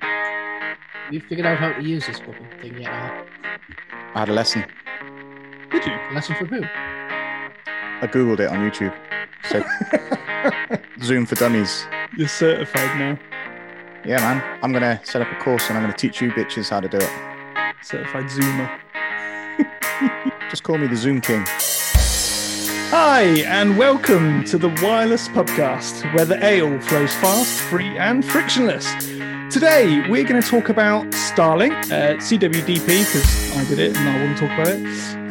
Have you figured out how to use this fucking thing yet? Now? I had a lesson. Did you? A Lesson from who? I googled it on YouTube. So Zoom for Dummies. You're certified now. Yeah, man. I'm gonna set up a course and I'm gonna teach you bitches how to do it. Certified Zoomer. Just call me the Zoom King. Hi, and welcome to the Wireless Pubcast, where the ale flows fast, free, and frictionless. Today, we're going to talk about Starlink, uh, CWDP, because I did it and I want to talk about it,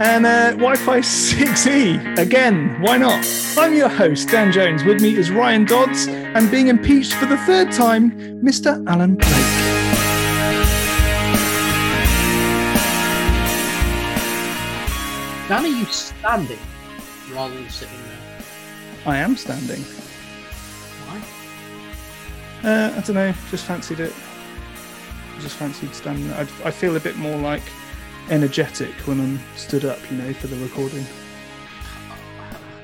and uh, Wi Fi 6E. Again, why not? I'm your host, Dan Jones. With me is Ryan Dodds, and being impeached for the third time, Mr. Alan Blake. Dan, are you standing rather than sitting there? I am standing. Why? Uh, I don't know, just fancied it. Just fancied standing. I, I feel a bit more like energetic when I'm stood up, you know, for the recording.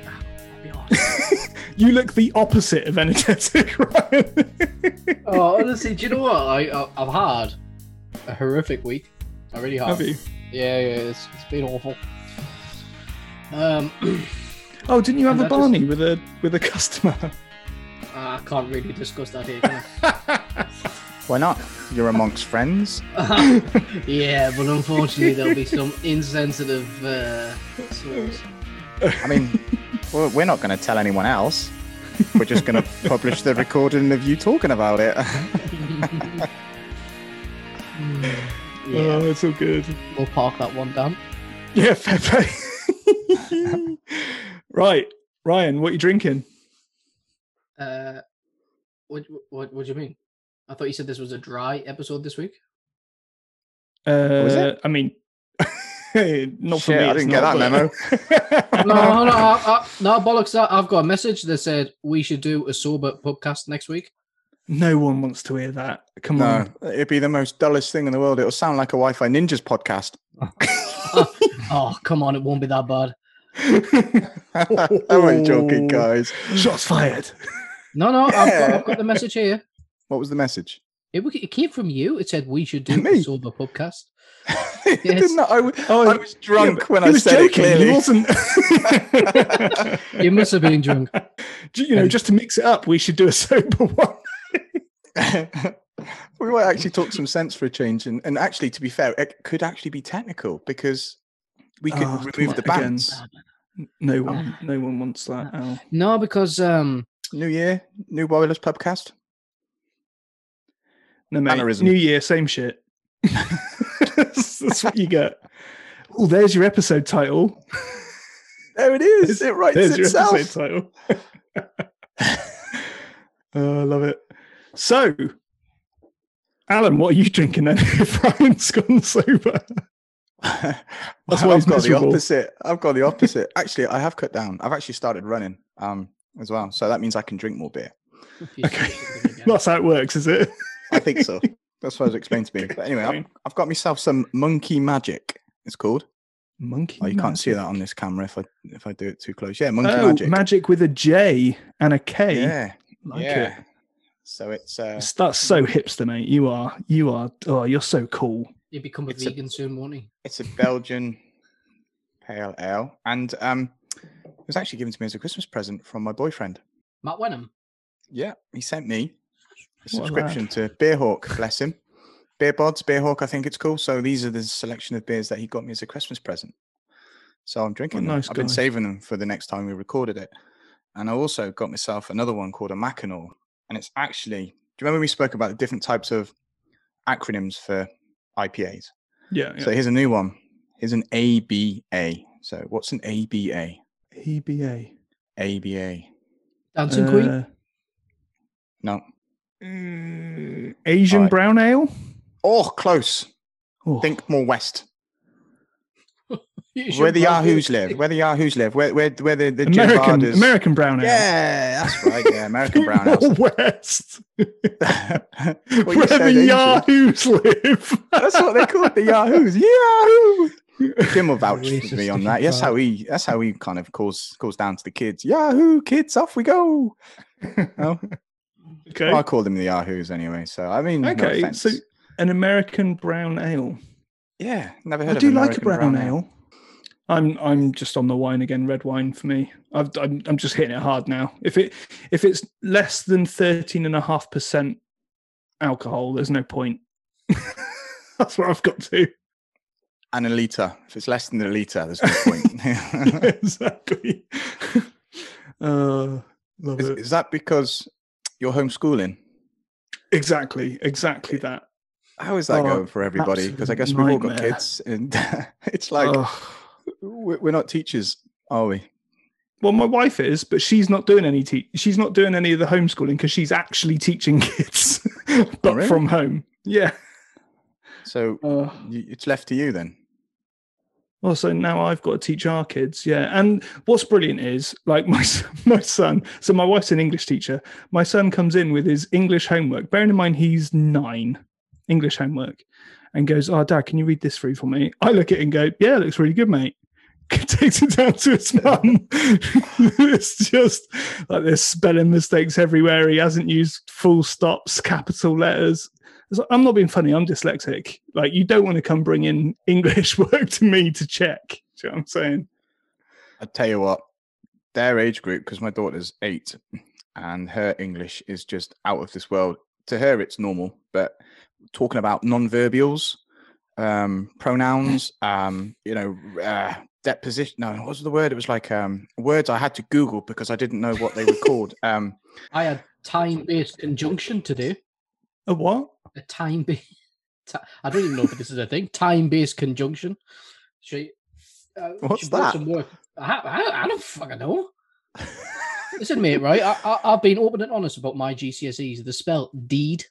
I'll be honest. You look the opposite of energetic, Ryan. oh, honestly, do you know what? I, I I've had a horrific week. I really have. Have you? Yeah, yeah, it's, it's been awful. Um, Oh, didn't you have a that just- Barney with a with a customer? I can't really discuss that here. Can I? Why not? You're amongst friends. yeah, but unfortunately, there'll be some insensitive uh, souls. I mean, well, we're not going to tell anyone else. We're just going to publish the recording of you talking about it. Yeah, Oh, it's all good. we'll park that one down. Yeah, fair play. right, Ryan, what are you drinking? Uh, what, what, what do you mean? I thought you said this was a dry episode this week. Uh, was it? I mean, not for Shit, me. I didn't get not, that but- No, no, no, I, I, no, bollocks. That I've got a message that said we should do a sober podcast next week. No one wants to hear that. Come no, on. it'd be the most dullest thing in the world. It'll sound like a Wi Fi Ninjas podcast. Oh, come on, it won't be that bad. I'm only joking, guys. Shots fired. No, no, I've, got, I've got the message here. What was the message? It, it came from you. It said we should do Me? a sober podcast. Didn't I, I was, Oh, I was drunk Yeah, when I was said it joking. He clearly. wasn't. You must have been drunk. you know, um, just to mix it up, we should do a sober one. we might actually talk some sense for a change, and, and actually, to be fair, it could actually be technical because we could Oh, remove on, the again. bands. No um, one, no one wants that. Uh, Al. No, because um, New year, new wireless pubcast. No. Mannerism. New Year, same shit. that's, that's what you get. Oh, there's your episode title. There it is. It writes There's your itself. episode title. oh, I love it. So, Alan, what are you drinking then? If Ryan's gone sober. That's why I've got the miserable. opposite. I've got the opposite. actually, I have cut down. I've actually started running um, as well, so that means I can drink more beer. Okay. That's how it works, is it? I think so. That's what was explained to me. But anyway, I've, I've got myself some Monkey Magic. It's called. Monkey. Oh, you can't see that on this camera if I if I do it too close. Yeah, Monkey Oh, Magic. magic. with a J and a K. Yeah, Like yeah. it. So it's uh, That's- That's so hipster, mate. You are. You are. Oh, you're so cool. You become a It's a- vegan soon, won't he? it's a Belgian pale ale, and um, it was actually given to me as a Christmas present from my boyfriend. Matt Wenham. Yeah, he sent me a What a lad. subscription to Beerhawk, bless him. Beer Bods, Beerhawk, I think it's called. So these are the selection of beers that he got me as a Christmas present. So I'm drinking nice I've been saving them for the next time we recorded it. And I also got myself another one called a Mackinaw. And it's actually, do you remember we spoke about the different types of acronyms for IPAs? Yeah. yeah. So here's a new one. Here's an ABA. So what's an ABA? EBA. ABA. Dancing Queen. Uh, No. mm, Asian Alright. brown ale. Oh, close. Oh, Think more west. Where the Yahoos live. Where the Yahoos live. Where where where the the Jim American American brown ale. Yeah, that's right. Yeah, American brown More house. West. Well, Where said the Asian. Yahoos live. That's what they call it, the Yahoos. Yahoo! Jim will vouch for me on that. That's how he. That's how he kind of calls calls down to the kids. Yahoo, kids, off we go. Oh, Okay. Well, I call them the Yahoos anyway. So I mean, okay. offense. so an American brown ale. yeah, never heard I of do like a brown, ale. I'm I'm just on the wine again. Red wine for me. I've, I'm I'm just hitting it hard now. If it if it's less than thirteen and a half percent alcohol, there's no point. That's what I've got to. And a liter. If it's less than a liter, there's no point. exactly. uh, love is, it. is that because you're homeschooling? Exactly. Exactly that. How is that Oh, going for everybody? Because I guess we've all got kids, and it's like we- we're not teachers, are we? Well, my wife is, but she's not doing any. Te- she's not doing any of the homeschooling because she's actually teaching kids, but really? from home. Yeah. So Uh, it's left to you then. Well, so now I've got to teach our kids. Yeah. And what's brilliant is like my my son. So my wife's an English teacher. My son comes in with his English homework. Bearing in mind he's nine, English homework, and goes, "Oh, Dad, can you read this through for me?" I look at it and go, "Yeah, it looks really good, mate." Takes it down to his mum. it's just like there's spelling mistakes everywhere. He hasn't used full stops, capital letters. It's like, I'm not being funny. I'm dyslexic. Like you don't want to come bring in English work to me to check. Do you know what I'm saying? I tell you what, their age group, because my daughter's eight, and her English is just out of this world. To her, it's normal, but talking about non-verbals, um, pronouns, um, you know, uh, deposition. No, what was the word? It was like um, words I had to Google because I didn't know what they were called. Um, I had time-based conjunction to do. A what? A time-based. I don't even know if this is a thing. Time-based conjunction. She. Uh, What's she that? Some work. I, I, I don't fucking know. Listen, mate. Right, I, I, I've been open and honest about my GCSEs. The spell deed.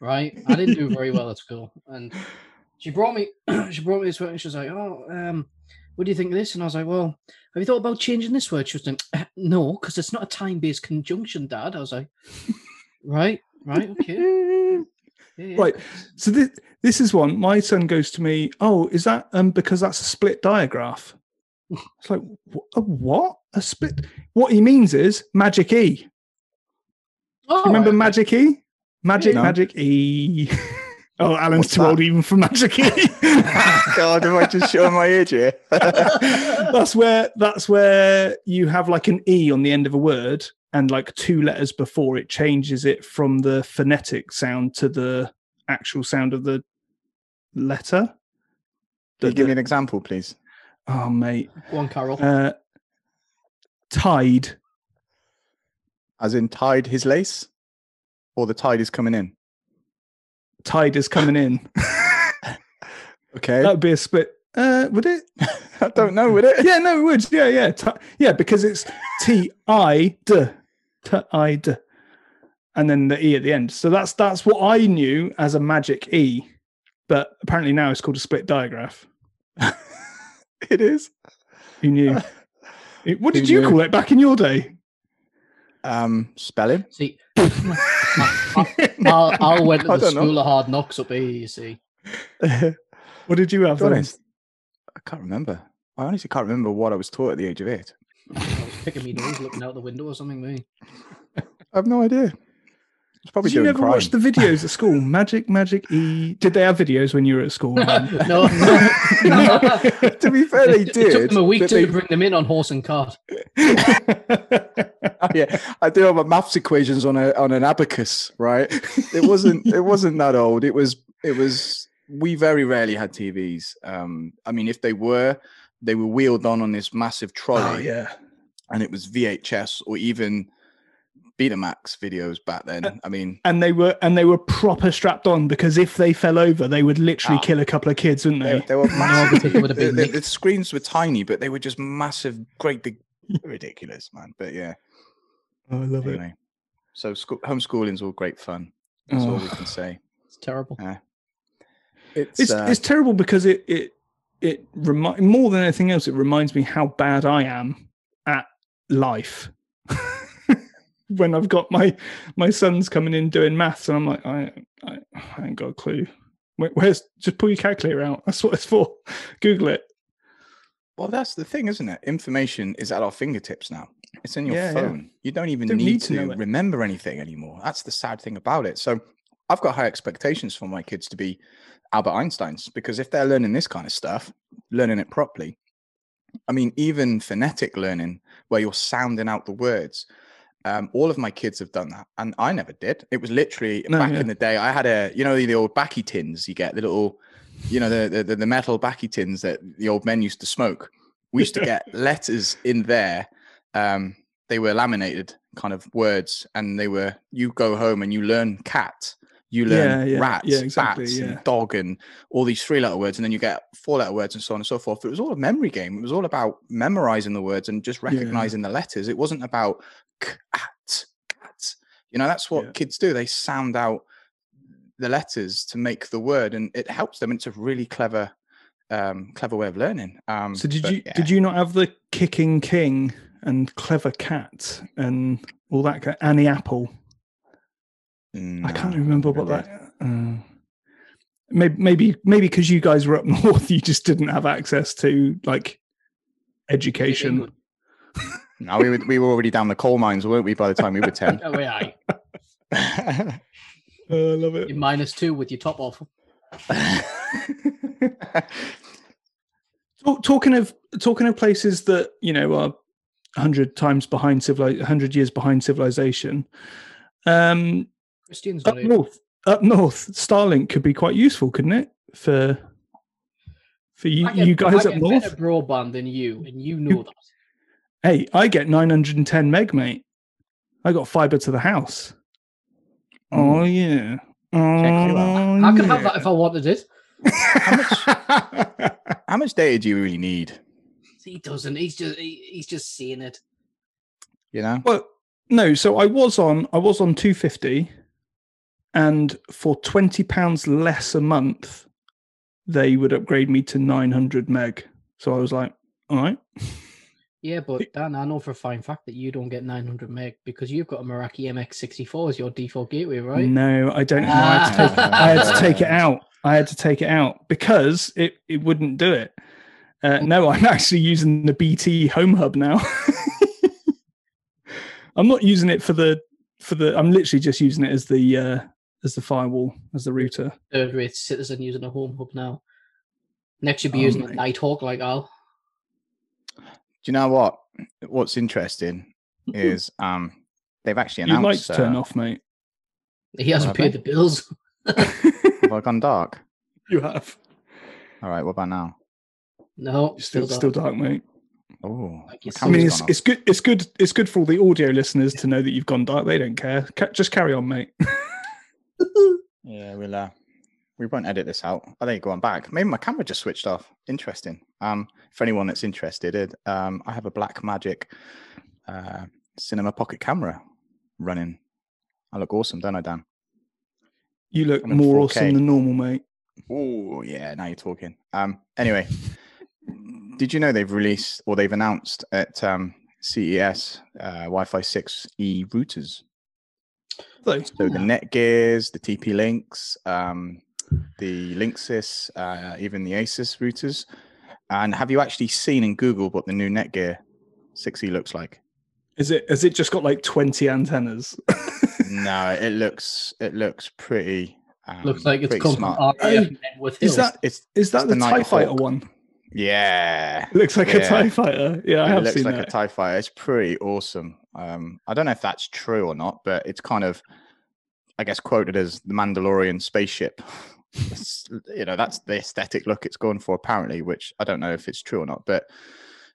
Right, I didn't do very well at school, and she brought me. she brought me this work, and she was like, "Oh, um, what do you think of this?" And I was like, "Well, have you thought about changing this word?" She was like, "No, because it's not a time-based conjunction, Dad." I was like, "Right, right, okay." Yeah, yeah. Right. So this this is one. My son goes to me. Oh, is that um because that's a split digraph? It's like "Wh- a what? A split? What he means is magic E. Oh, Remember right, okay. Magic E? Magic, No. Magic E. oh, Alan's What's too that? old even for Magic E. God, am I just showing my age here? that's where that's where you have like an E on the end of a word, and like two letters before it changes it from the phonetic sound to the actual sound of the letter. Can The- you give the- me an example, please? oh, mate. One Carol. Uh, tide. As in tied his lace, or the tide is coming in. Tide is coming in. Okay, that would be a split. Uh, would it? I don't know, would it? Yeah, no, it would. Yeah, yeah, Ti- yeah, because it's T I D, T I D, and then the E at the end. So that's that's what I knew as a magic E, but apparently now it's called a split digraph. it is. Who knew? It- what Who did you knew? call it back in your day? Um, spelling. See, I, I, I went to the don't know. school of hard knocks up here. You see, What did you have? To be honest, I can't remember. I honestly can't remember what I was taught at the age of eight. I picking me nose, looking out the window or something. Me. I have no idea. It's probably Did you doing never crime. watch the videos at school? Magic, magic E. Did they have videos when you were at school? No, no. to be fair, they it, it did. took them a week to they- bring them in on horse and cart. Oh, yeah, I do have my maths equations on a on an abacus, right? It wasn't it wasn't that old. It was it was. We very rarely had TVs. Um, I mean, if they were, they were wheeled on on this massive trolley. oh yeah. And it was VHS or even Betamax videos back then. I mean, and they were and they were proper strapped on because if they fell over, they would literally Ah. kill a couple of kids, wouldn't they, they? they were massive. because it would have the, the- the screens were tiny, but they were just massive, great big, ridiculous, man. But yeah, Oh, I love it. anyway. So school, homeschooling's all great fun. That's all we Oh. can say. It's terrible. It's, It's uh, it's terrible because it it it remi- more than anything else, it reminds me how bad I am at life. when I've got my my sons coming in doing maths, and I'm like, I I, I ain't got a clue. Where, where's just pull your calculator out? That's what it's for. Google it. Well, that's the thing, isn't it? Information is at our fingertips now. It's in your Yeah, yeah. phone. You don't even Don't need, need to to, know remember anything anymore. That's the sad thing about it. So I've got high expectations for my kids to be Albert Einsteins because if they're learning this kind of stuff, learning it properly, I mean, even phonetic learning where you're sounding out the words. Um, all of my kids have done that, and I never did. It was literally No, back yeah. in the day. I had a, you know, the old backy tins you get, the little, you know, the the, the metal backy tins that the old men used to smoke. We used to get letters in there. Um, they were laminated kind of words, and they were you go home and you learn cat, you learn Yeah, yeah, rats, yeah, exactly, bats, and dog, and all these three letter words, and then you get four letter words and so on and so forth. It was all a memory game. It was all about memorizing the words and just recognizing the letters. It wasn't about cat, cat. You know, that's what kids do. They sound out the letters to make the word, and it helps them. It's a really clever, um, clever way of learning. Um, So did but you did you not have the kicking king and clever cat and all that? Annie Apple. I can't remember never what did. that. Uh, maybe maybe maybe because you guys were up north, you just didn't have access to like education. No, we were we were already down the coal mines, weren't we? By the time we were ten. Oh, yeah, aye. Oh, I love it. You're minus two with your top off. Talk, talking of talking of places that you know are hundred times behind civil, hundred years behind civilization. Um, Christians up north, up north, Starlink could be quite useful, couldn't it? For for you, I get- you guys I up get north. better broadband than you, and you know that. Hey, I get 910 meg, mate. I got fiber to the house. Hmm. Oh yeah. Oh, I could have that if I wanted it. I. How much data do you really need? He doesn't. He's just he, he's just seeing it. You know, well, no. So I was on. I was on 250, and for 20 pounds less a month, they would upgrade me to 900 meg. So I was like, all right. Yeah, but Dan, I know for a fine fact that you don't get 900 meg because you've got a Meraki MX64 as your default gateway, right? No, I don't. know. I, had to take, I had to take it out. I had to take it out because it, it wouldn't do it. Uh, no, I'm actually using the BT Home Hub now. I'm not using it for the for the. I'm literally just using it as the uh, as the firewall as the router. Third rate citizen using a home hub now. Next, you'll be Oh, using a. Nighthawk like Al. do you know what? What's interesting is um they've actually Your announced. lights turn uh, off, mate. He hasn't paid they? the bills. Have I gone dark? You have. All right, what about now? No, Still, still, still dark. dark, mate. Oh, Like I mean, it's, it's good. It's good. It's good for all the audio listeners to know that you've gone dark. They don't care. Ca- just carry on, mate. Yeah, we'll uh, we won't edit this out. Oh, there you go. I'm back. Maybe my camera just switched off. Interesting. Um, for anyone that's interested, it, um, I have a Black Magic uh, Cinema Pocket camera running. I look awesome, don't I, Dan? You look more 4K. awesome than normal, mate. Oh yeah, now you're talking. Um, anyway, did you know they've released or they've announced at um, CES uh, Wi-Fi 6E routers? So, So the Netgears, the TP Links, um, the Linksys, uh, even the Asus routers. And have you actually seen in Google what the new Netgear 6E looks like? Is it has it just got like 20 antennas? no, it looks it looks pretty. Um, Looks like it's pretty come smart. from RAF and with Is Hills. that It's is that It's the, the TIE fighter one? Yeah. It looks like a Yeah. TIE fighter. Yeah, I it have looks seen like that. a TIE fighter. It's pretty awesome. Um, I don't know if that's true or not, but it's kind of, I guess, quoted as the Mandalorian spaceship. It's- you know, that's the aesthetic look it's going for, apparently, which I don't know if it's true or not. But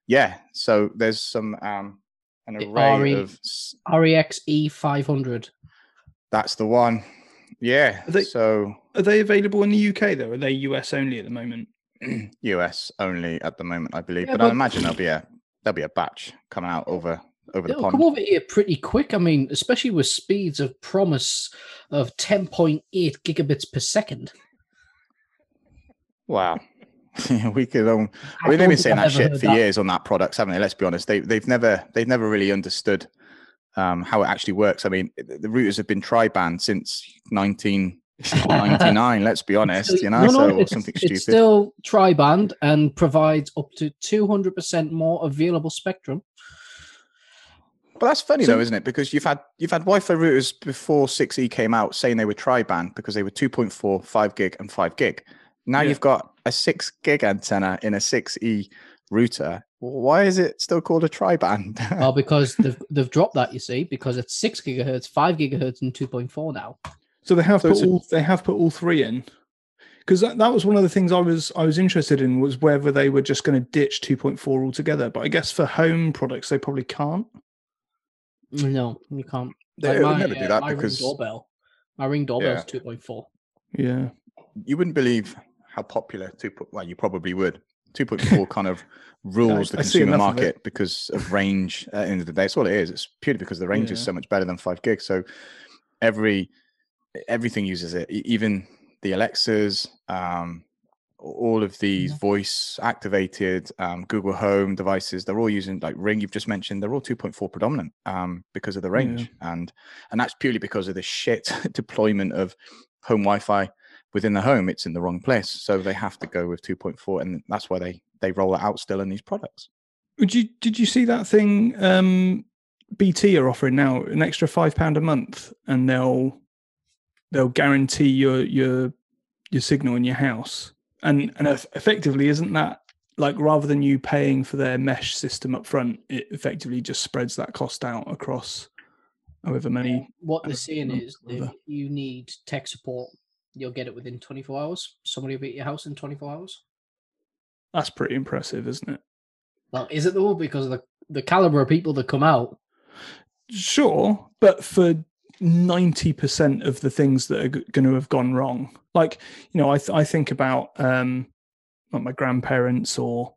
yeah, so there's some um, an array RE of. s- REX E500. That's the one. Yeah. Are they- So Are they available in the UK though? Are they US only at the moment? US only at the moment, I believe. Yeah, but, I imagine there'll be a there'll be a batch coming out over over the It'll pond. come over here pretty quick. I mean, especially with speeds of promise of 10.8 gigabits per second. Wow. we could um, I mean, they've been saying I've that shit for that. years on that product, haven't they? Let's be honest. They they've never they've never really understood um, how it actually works. I mean, the the routers have been tri-band since 19 ninety nine. let's be honest, you know, no, no, so or it's, something it's stupid. still tri-band and provides up to 200% more available spectrum. But that's funny So- though, isn't it? Because you've had you've had Wi-Fi routers before 6E came out saying they were tri-band because they were 2.4, 5 gig, and 5 gig. Now Yeah. you've got a 6 gig antenna in a 6E router. Why is it still called a tri-band? Well, because they've, they've dropped that, you see, because it's 6 gigahertz, 5 gigahertz, and 2.4 now. So they have So put it's a- all they have put all three in. Because that, that was one of the things I was I was interested in was whether they were just going to ditch 2.4 altogether. But I guess for home products they probably can't. No, you can't. they Like would my, never do uh, that my because ring doorbell. My ring doorbell's 2.4. Yeah. you wouldn't believe how popular 2. po- Well, you probably would. 2.4 kind of rules the I see consumer enough of market because of range. At the end of the day, it's all it is. It's purely because the range is so much better than five gig. So every everything uses it, even the Alexas, um, all of these Yeah. voice activated um, Google Home devices. They're all using like Ring. You've just mentioned. They're all 2.4 predominant um, because of the range, and and that's purely because of the shit deployment of home Wi-Fi within the home. It's in the wrong place, so they have to go with 2.4, and that's why they they roll it out still in these products. Would you did you see that thing um BT are offering now an extra five pound a month and they'll they'll guarantee your your your signal in your house. And mm. and effectively isn't that like rather than you paying for their mesh system up front, it effectively just spreads that cost out across however many What they're saying is if you need tech support, you'll get it within 24 hours. Somebody will be at your house in 24 hours. that's pretty impressive, isn't it? Well, is it though? Because of the, the caliber of people that come out. Sure, but for ninety percent of the things that are going to have gone wrong, like you know, I th- I think about um, like my grandparents or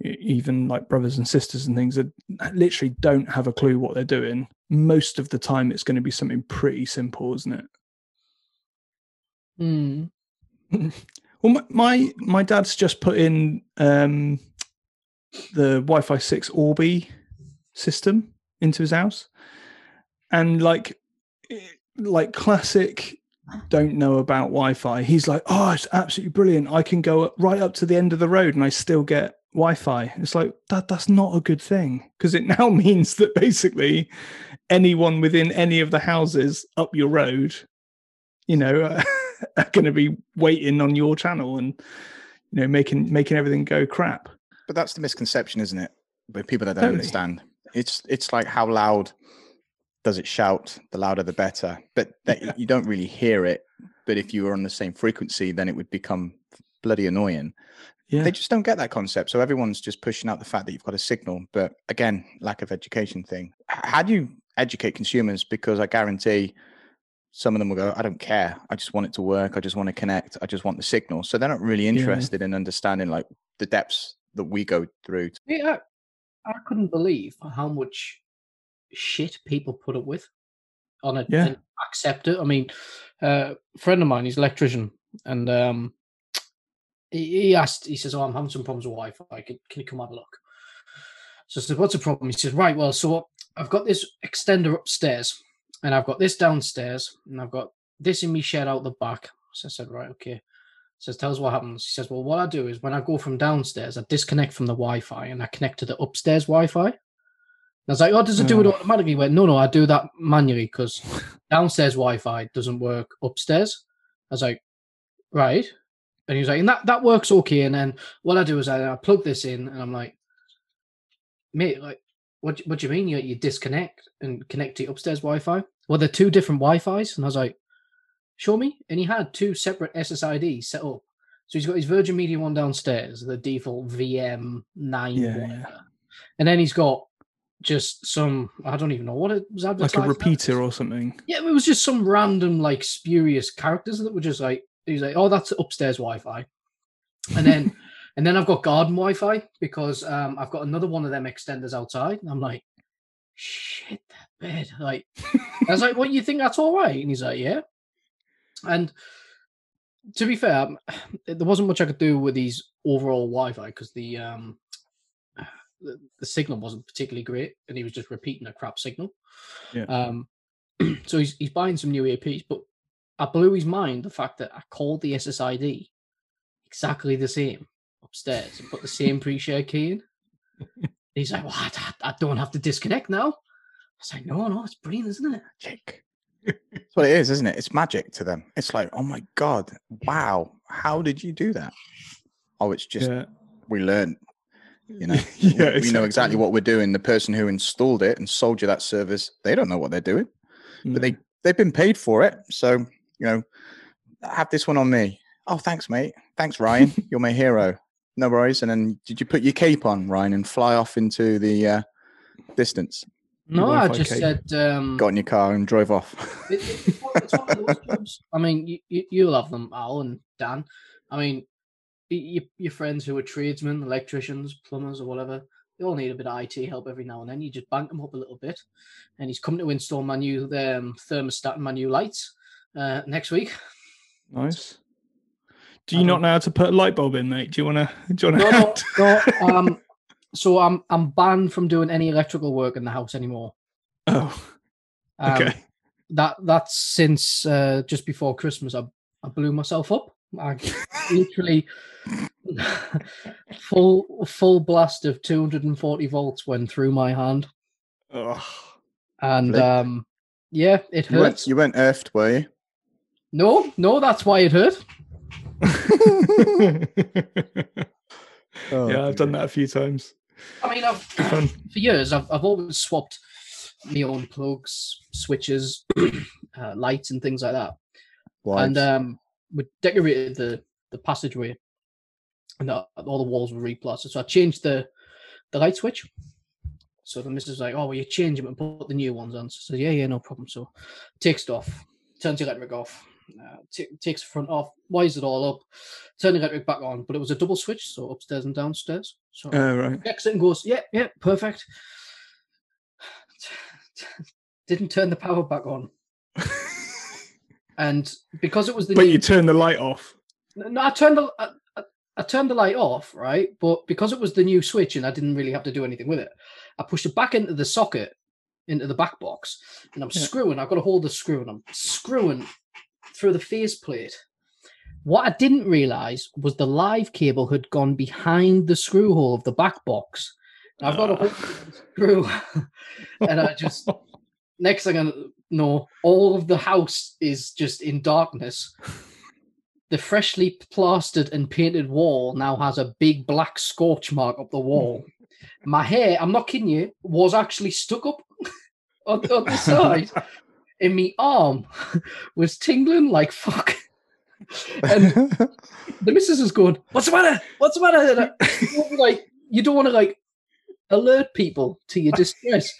even like brothers and sisters and things that literally don't have a clue what they're doing. Most of the time, it's going to be something pretty simple, isn't it? Hmm. Well, my, my my dad's just put in um, the Wi-Fi six Orbi system into his house, and like like classic don't know about Wi-Fi. He's like, oh, it's absolutely brilliant. I can go right up to the end of the road and I still get Wi-Fi. It's like that. That's not a good thing because it now means that basically anyone within any of the houses up your road, you know, are going to be waiting on your channel and you know making making everything go crap. But that's the misconception, isn't it? With people that don't Totally. understand, it's it's like how loud does it shout? The louder, the better. But that, you don't really hear it. But if you were on the same frequency, then it would become bloody annoying. Yeah, They just don't get that concept. So everyone's just pushing out the fact that you've got a signal. But again, lack of education thing. How do you educate consumers? Because I guarantee some of them will go, I don't care. I just want it to work. I just want to connect. I just want the signal. So they're not really interested in understanding like the depths that we go through. Yeah, I, I couldn't believe how much shit people put up with on it Yeah. and accept it. I mean, uh, a friend of mine, he's an electrician, and um, he, he asked, he says, "Oh, I'm having some problems with Wi-Fi. Can, can you come have a look?" So I said, "What's the problem?" He says, "Right, well, so I've got this extender upstairs, and I've got this downstairs, and I've got this in me shed out the back." So I said, "Right, okay." says, "Tell us what happens." He says, "Well, what I do is when I go from downstairs, I disconnect from the Wi-Fi and I connect to the upstairs Wi-Fi." And I was like, "Oh, does it do it automatically?" Hmm. He went, "No, no, I do that manually because downstairs Wi-Fi doesn't work upstairs." I was like, "Right," and he was like, "And that that works okay." And then what I do is I, I plug this in, and I'm like, "Mate, like, what what do you mean you you disconnect and connect to upstairs Wi-Fi?" Well, they're two different Wi-Fi's, and I was like, "Show me." And he had two separate SSIDs set up. So he's got his Virgin Media one downstairs, the default VM nine, Yeah, yeah. and then he's got just some I don't even know what it was Like a repeater or something. Yeah, it was just some random like spurious characters that were just like he's like, oh, that's upstairs Wi-Fi, and then and then I've got garden Wi-Fi because um I've got another one of them extenders outside, and I'm like, shit, that bed. Like, I was like, what you think that's all right? And he's like, yeah. And to be fair, um, there wasn't much I could do with these overall Wi-Fi because the um the, the signal wasn't particularly great, and he was just repeating a crap signal. Yeah. Um, so he's he's buying some new APs, but I blew his mind the fact that I called the SSID exactly the same upstairs and put the same pre-share key in. He's like, "Well, I, I don't have to disconnect now." I was like, "No, no, it's brilliant, isn't it?" Magic. That's what it is, isn't it? It's magic to them. It's like, oh my god, wow, how did you do that? Oh, it's just yeah. we learned. You know, yeah, we know exactly what we're doing. The person who installed it and sold you that service, they don't know what they're doing, but they they've been paid for it. So you know, have this one on me. Oh, thanks, mate. Thanks, Ryan. You're my hero. No worries. And then, did you put your cape on, Ryan, and fly off into the uh, distance? No, I just cape. said. Um, Got in your car and drove off. it- it- it's one- it's one of those jobs. I mean, you, you, you love them, Al and Dan. I mean, y- your, your friends who are tradesmen, electricians, plumbers, or whatever, they all need a bit of IT help every now and then. You just bank them up a little bit. And he's come to install my new um, thermostat and my new lights uh, next week. Nice. Do you I not know how to put a light bulb in, mate? Do you want to? Do you want No, to? no, no. Um, so I'm I'm banned from doing any electrical work in the house anymore. Oh, Um, okay. that that's since uh, just before Christmas. I I blew myself up. I literally full full blast of 240 volts went through my hand, Oh. and Really? um, yeah, it You weren't, hurts. you weren't earthed, were you? No, no, that's why it hurt. Oh, yeah, I've done that a few times. I mean, I've for years I've I've always swapped my own plugs, switches, uh, lights, and things like that. and um, we decorated the the passageway, and the, all the walls were replastered. So I changed the the light switch. So the missus was like, "Oh, well, you change them and put the new ones on." So I said, "Yeah, yeah, no problem." So takes it off, turns the electric off, uh, t- takes the front off, wires it all up, turn the electric back on. But it was a double switch, so upstairs and downstairs. So Oh, right. checks it and goes, "Yeah, yeah, perfect." Didn't turn the power back on, and because it was the But new you turn the light off. no, I turned the I, I, I turned the light off, right? But because it was the new switch and I didn't really have to do anything with it, I pushed it back into the socket, into the back box, and I'm Yeah. screwing. I've got to hold the screw, and I'm screwing through the face plate. What I didn't realize was the live cable had gone behind the screw hole of the back box. And I've got to ah. hold screw, and I just next thing I know, all of the house is just in darkness. The freshly plastered and painted wall now has a big black scorch mark up the wall. My hair, I'm not kidding you, was actually stuck up on, on the side, and my arm was tingling like fuck. And the missus is going, "What's the matter? What's the matter?" I- like you don't want to like alert people to your distress.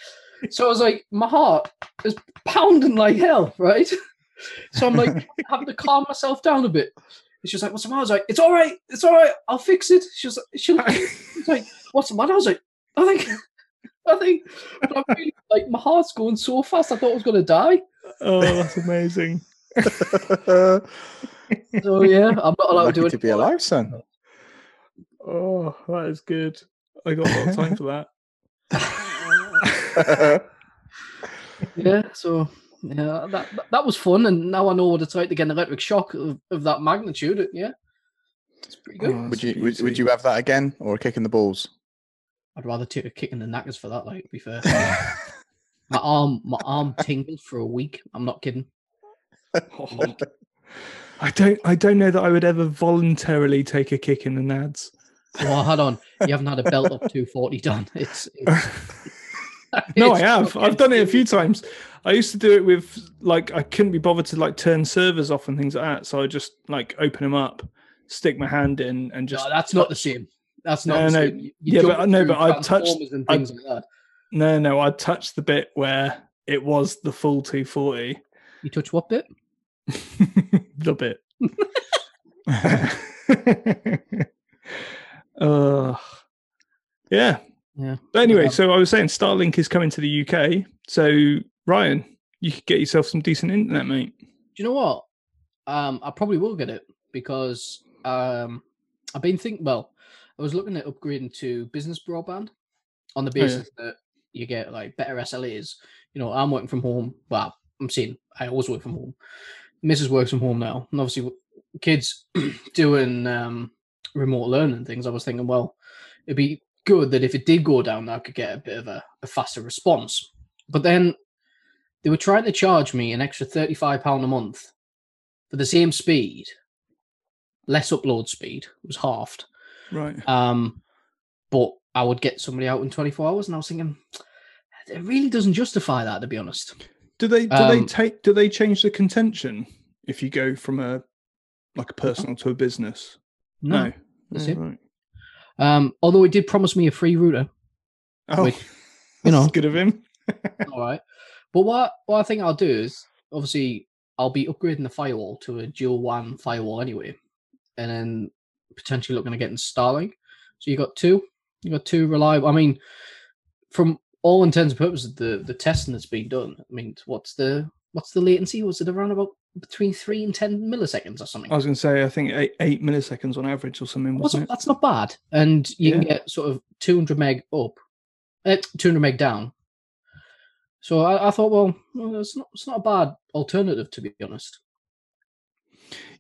So I was like, my heart is pounding like hell, right? So I'm like having to calm myself down a bit. And she was like, "What's the matter?" I was like, "It's all right, it's all right, I'll fix it." She was, she was like, "What's the matter?" I was like, "I think, I think," but I'm really, like my heart's going so fast. I thought I was going to die. Oh, that's amazing. So yeah, I'm not allowed to do Lucky it. to be alive, son. Oh, that is good. I got a lot of time for that. Yeah, so yeah, that that- that was fun, and now I know what it's like to get an electric shock of, of that magnitude. Yeah, it's pretty good. Oh, would you would, would you have that again or a kick in the balls? I'd rather take a kick in the knackers for that. Like, to be fair, my arm my arm tingled for a week. I'm not kidding. Oh. I don't. I don't know that I would ever voluntarily take a kick in the nads. Well, hold on, you haven't had a belt up 240 done. It's, it's no, I have. I've done it a few times. I used to do it with like I couldn't be bothered to like turn servers off and things like that, so I just like open them up, stick my hand in, and just No, that's not the same. That's not No, the no, same. You- yeah, but- no, but I've touched- and I've- like that. no, no. I touched the bit where it was the full 240. You touch what bit? the bit. uh, yeah. Yeah. But anyway, so I was saying Starlink is coming to the UK. So Ryan, you could get yourself some decent internet, mate. Do you know what? Um, I probably will get it because um, I've been thinking. Well, I was looking at upgrading to business broadband on the Oh, yeah. basis that you get like better SLAs. You know, I'm working from home. Well, I'm saying I always work from home. Mrs. works from home now, and obviously kids doing um, remote learning things. I was thinking, well, it'd be good that if it did go down, I could get a bit of a, a faster response. But then they were trying to charge me an extra thirty-five pound a month for the same speed, less upload speed. It was halved. Right. Um, but I would get somebody out in 24 hours, and I was thinking, it really doesn't justify that, to be honest. Do they do they Um, take do they change the contention if you go from a like a personal to a business? No. No. That's Oh, it. right. Um, although it did promise me a free router. Oh, Which, you know. good of him. All right. But what, what I think I'll do is obviously I'll be upgrading the firewall to a dual WAN firewall anyway, and then potentially looking at getting Starlink. So you got two, you got two reliable. I mean, from all intents and purposes, the the testing that's been done. I mean, what's the what's the latency? Was it around about between three and ten milliseconds or something? I was going to say, I think eight, eight milliseconds on average or something, That's, wasn't it? that's not bad, and you can get sort of 200 meg up, uh, 200 meg down. So I, I thought, well, well, it's not it's not a bad alternative to be honest.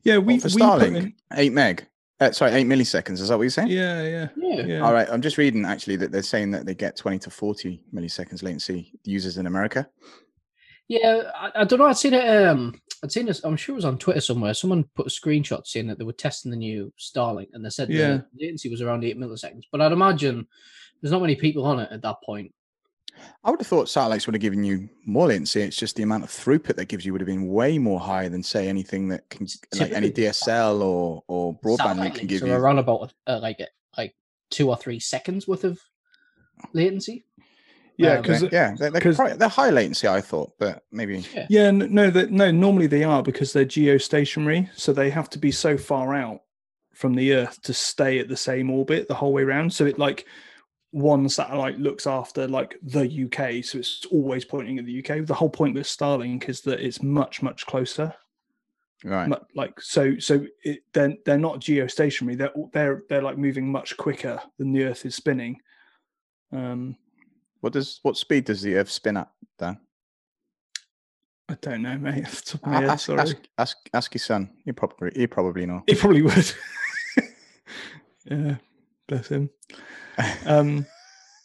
Yeah, we, What, for we Starlink, in- eight meg. Uh, sorry, eight milliseconds. Is that what you're saying? yeah, yeah, Yeah, yeah. All right. I'm just reading actually that they're saying that they get 20 to 40 milliseconds latency users in America. yeah. I, I don't know. I'd seen it. Um, I'd seen this. I'm sure it was on Twitter somewhere. Someone put a screenshot saying that they were testing the new Starlink, and they said Yeah. the latency was around eight milliseconds. But I'd imagine there's not many people on it at that point. I would have thought satellites would have given you more latency. It's just the amount of throughput that gives you would have been way more higher than say anything that can like any DSL or or broadband link can give are you. around about uh, like like two or three seconds worth of latency. Yeah, Um, because They're- yeah, they're, they're, 'cause- probably- they're high latency. I thought, but maybe Yeah, n- no, that no. Normally they are because they're geostationary, so they have to be so far out from the Earth to stay at the same orbit the whole way around. So it like one satellite looks after like the UK, so it's always pointing at the UK. The whole point with Starlink is that it's much much closer. right. Mu- Like so, so it, they're they're not geostationary. They're they're they're like moving much quicker than the Earth is spinning. Um, What does what speed does the Earth spin at? Dan, I don't know, mate. Off the top of my head, ask, sorry. ask, ask ask your son. You probably you probably know. He probably would. yeah, bless him. Um,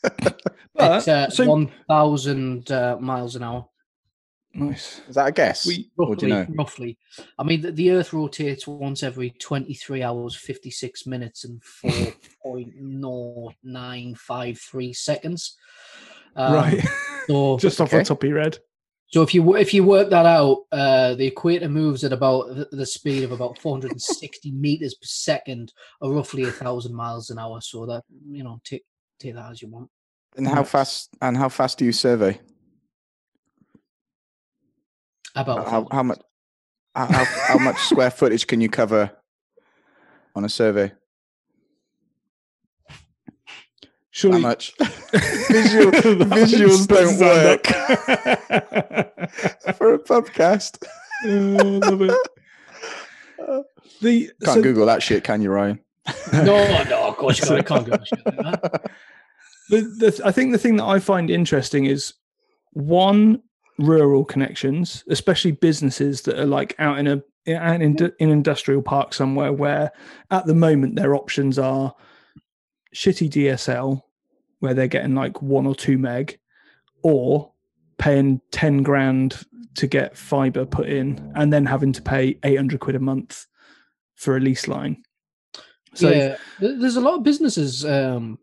but It's uh, so one thousand uh, miles an hour, nice. Is that a guess? We- or do roughly. you know? Roughly, I mean, the, the Earth rotates once every twenty-three hours, fifty-six minutes, and four point zero nine five three seconds. Um, right, So, just off okay. the top of your head. so if you if you work that out, uh, the equator moves at about the, the speed of about four hundred and sixty meters per second, or roughly a thousand miles an hour. So that you know, take take that as you want. And how fast? And how fast do you survey? About How how much? How, how, how much square footage can you cover on a survey? How Surely much? Visual, visuals don't work for a podcast. Oh, love it. The Can't so Google that shit, can you, Ryan? no, no, of course you can't. I can't go shit like that. the, the I think the thing that I find interesting is one rural connections, especially businesses that are like out in a out in in industrial park somewhere where at the moment their options are shitty DSL where they're getting like one or two meg or paying 10 grand to get fiber put in and then having to pay 800 quid a month for a lease line. So yeah, there's a lot of businesses um,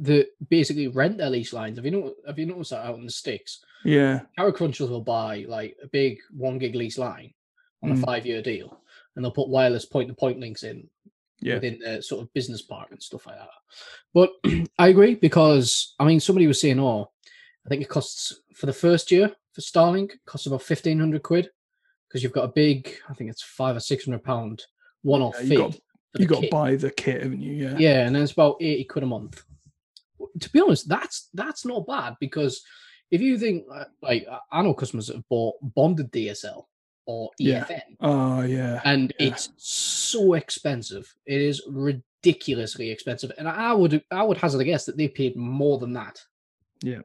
that basically rent their lease lines. Have you know? Have you noticed that out in the sticks? Yeah, Carrot Crunchers will buy like a big one gig lease line on a Mm. five year deal, and they'll put wireless point to point links in yeah. within the sort of business park and stuff like that. But I agree because I mean somebody was saying, oh, I think it costs for the first year for Starlink costs about fifteen hundred quid because you've got a big, I think it's five or six hundred pound one off Yeah, fee. got- You got to buy the kit, haven't you? Yeah. Yeah, and then it's about eighty quid a month. To be honest, that's that's not bad because if you think uh, like I- I know customers that have bought bonded DSL or Yeah. EFM, Oh yeah. and Yeah. it's so expensive. It is ridiculously expensive, and I would I would hazard a guess that they paid more than that. Yeah.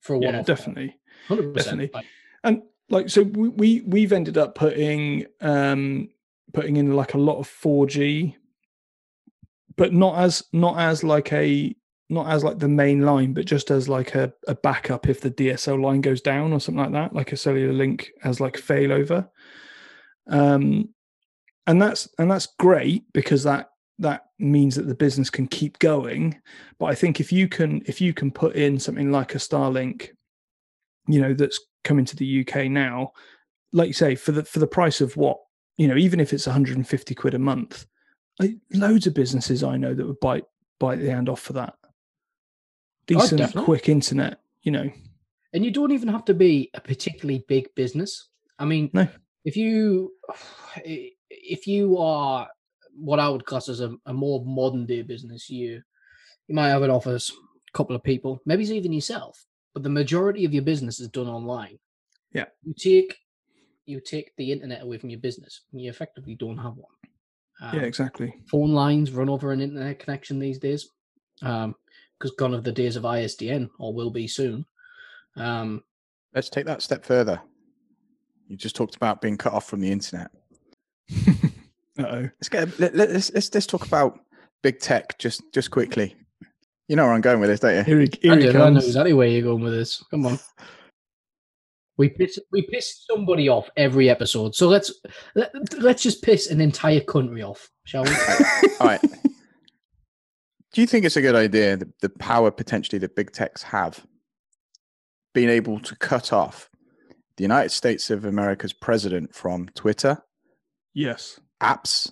for a Yeah, definitely. hundred percent. definitely. And like so we, we we've ended up putting um putting in like a lot of 4G, but not as not as like a not as like the main line, but just as like a, a backup if the DSL line goes down or something like that, like a cellular link as like failover. Um, and that's and that's great because that that means that the business can keep going. But I think if you can if you can put in something like a Starlink, you know, that's coming to the UK now, like you say, for the for the price of what you know, even if it's 150 quid a month, I, loads of businesses I know that would bite bite the hand off for that. Decent, definitely. quick internet, you know. And you don't even have to be a particularly big business. I mean, No. if you if you are what I would class as a, a more modern day business, you you might have an office, a couple of people, maybe it's even yourself, but the majority of your business is done online. Yeah. You take you take the internet away from your business, and you effectively don't have one. Um, yeah, exactly. phone lines run over an internet connection these days because gone are the days of isdn or will be soon um, Let's take that step further. You just talked about being cut off from the internet. Uh-oh. Let's get let, let, let's, let's let's talk about big tech just just quickly. You know where I'm going with this, don't you? Here he, here I, he do, I know exactly where you're going with this come on we piss we piss somebody off every episode so let's let, let's just piss an entire country off shall we All right. Do you think it's a good idea the, the power potentially that big techs have being able to cut off the United States of America's president from Twitter, Yes. apps,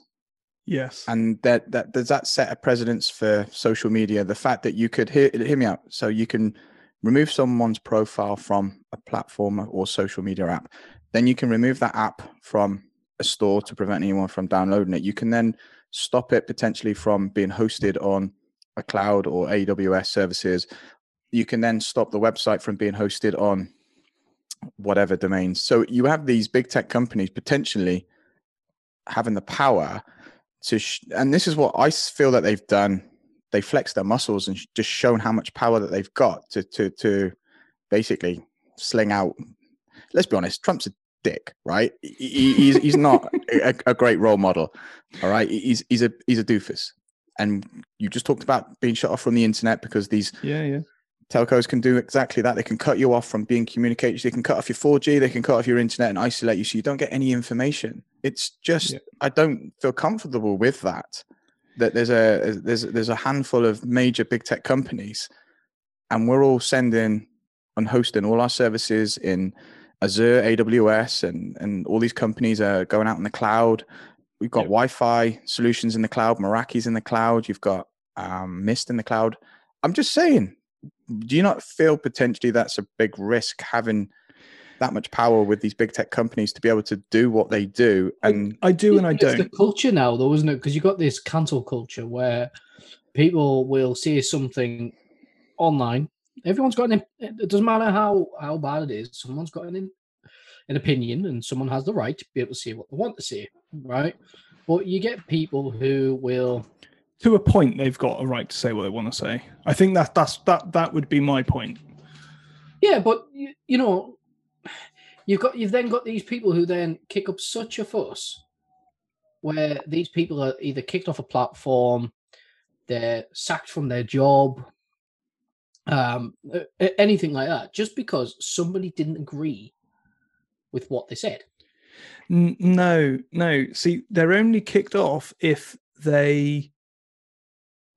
Yes. and that that does that set a precedence for social media? The fact that you could hear hear me out, so you can remove someone's profile from a platform or social media app, then you can remove that app from a store to prevent anyone from downloading it. You can then stop it potentially from being hosted on a cloud or AWS services. You can then stop the website from being hosted on whatever domains. So you have these big tech companies potentially having the power to, sh- and this is what I feel that they've done. They flex their muscles and sh- just shown how much power that they've got to to to basically sling out. Let's be honest, Trump's a dick, right? He- he- he's he's not a, a great role model. All right, he's he's a he's a doofus. And you just talked about being shut off from the internet because these yeah, yeah. telcos can do exactly that. They can cut you off from being communicated. They can cut off your 4G. They can cut off your internet and isolate you so you don't get any information. It's just Yeah. I don't feel comfortable with that. That there's a there's there's a handful of major big tech companies, and we're all sending and hosting all our services in Azure, AWS, and and all these companies are going out in the cloud. We've got Yep. Wi-Fi solutions in the cloud, Meraki's in the cloud. You've got um, Mist in the cloud. I'm just saying, do you not feel potentially that's a big risk having that much power with these big tech companies to be able to do what they do? And I do and I It's don't. the culture now, though, isn't it? Because you've got this cancel culture where people will see something online. Everyone's got an. It doesn't matter how how bad it is. Someone's got an an opinion, and someone has the right to be able to say what they want to say, right? But you get people who will. to a point they've got a right to say what they want to say. I think that that's that that would be my point. Yeah, but you, you know, you've got you've then got these people who then kick up such a fuss, where these people are either kicked off a platform, they're sacked from their job, um, a- a- anything like that, just because somebody didn't agree with what they said. No, no. See, they're only kicked off if they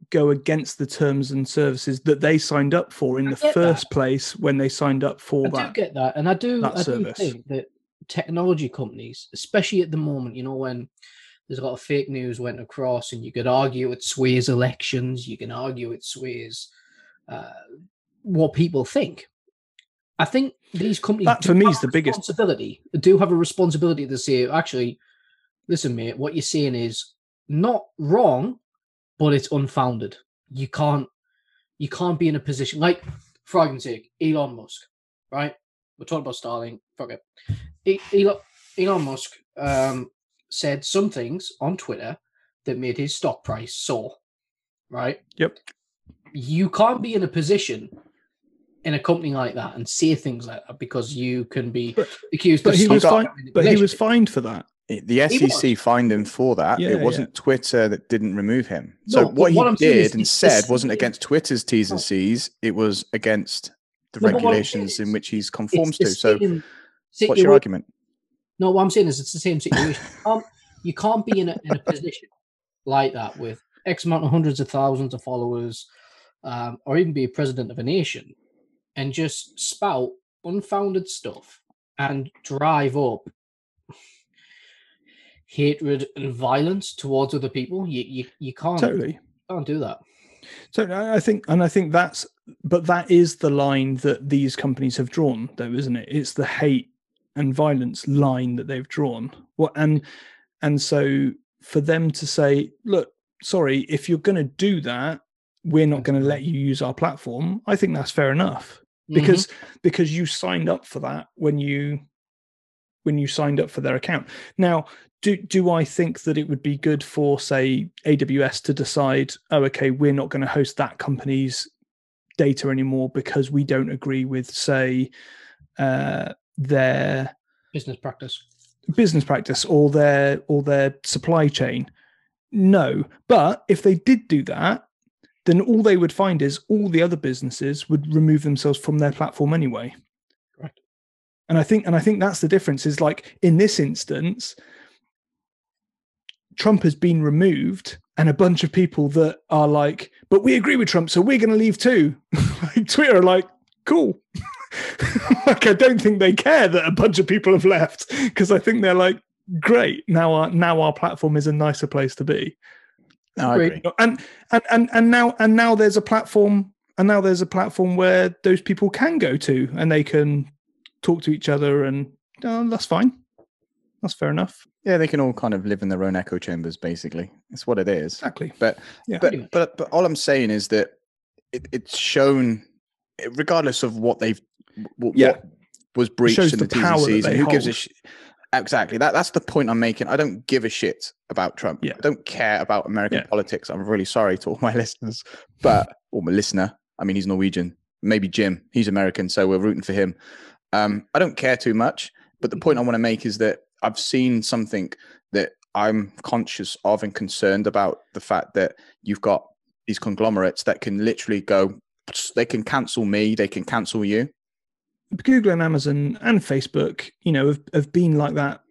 go against the terms and services that they signed up for in I the get that. first place when they signed up for that I do get that, and I do. I do think that technology companies, especially at the moment, you know, when there's a lot of fake news went across, and you could argue it sways elections, you can argue it sways uh, what people think. I think these companies That, for me, is the biggest- responsibility. Do have a responsibility to say, actually, listen, mate, what you're saying is not wrong, but it's unfounded. You can't, you can't be in a position like, for argument's sake, Elon Musk, right? We're talking about Starlink. Fuck it. Elon, Elon Musk um, said some things on Twitter that made his stock price soar, right? Yep. You can't be in a position in a company like that and say things like that because you can be But- accused But of he was some fined. But he was fined for that. The SEC fined him for that. Yeah, it wasn't Twitter that didn't remove him. So No, but what he what I'm saying did is and it's the said wasn't against Twitter's T's and No. C's. It was against the No, but what I'm regulations saying in which he's It's conforms to. So same what's your argument? No, what I'm saying is it's the same situation. um, you can't be in a, in a position like that with X amount of hundreds of thousands of followers, um, or even be a president of a nation and just spout unfounded stuff and drive up hatred and violence towards other people. You you, you can't Totally. can't do that. So I I think, and I think that's, but that is the line that these companies have drawn, though, isn't it? It's the hate and violence line that they've drawn. What and and so for them to say, look, sorry, if you're going to do that, we're not going to let you use our platform. I think that's fair enough because because you signed up for that when you when you signed up for their account. Now, do do I think that it would be good for say AWS to decide, oh, okay, we're not going to host that company's data anymore because we don't agree with say uh, their business practice. business practice or their or their supply chain no but if they did do that then all they would find is all the other businesses would remove themselves from their platform anyway Correct. and i think and i think that's the difference is like in this instance trump has been removed and a bunch of people that are like but we agree with trump so we're going to leave too like twitter are like cool like I don't think they care that a bunch of people have left because I think they're like, great, now our now our platform is a nicer place to be. No, agree. And and and and now and now there's a platform and now there's a platform where those people can go to and they can talk to each other and oh, that's fine. That's fair enough. Yeah, they can all kind of live in their own echo chambers, basically. That's what it is. Exactly. But Yeah. But but but all I'm saying is that it, it's shown, regardless of what they've, what, Yeah. what was breached in the the, power and that C's, and they who gives a sh- exactly that that's the point I'm making. I don't give a shit about Trump. Yeah. I don't care about American Yeah. politics. I'm really sorry to all my listeners, but or my listener. I mean, he's Norwegian. Maybe Jim. He's American, so we're rooting for him. Um, I don't care too much, but the point I want to make is that I've seen something that I'm conscious of and concerned about the fact that you've got these conglomerates that can literally go, they can cancel me, they can cancel you. Google and Amazon and Facebook, you know, have, have been like that,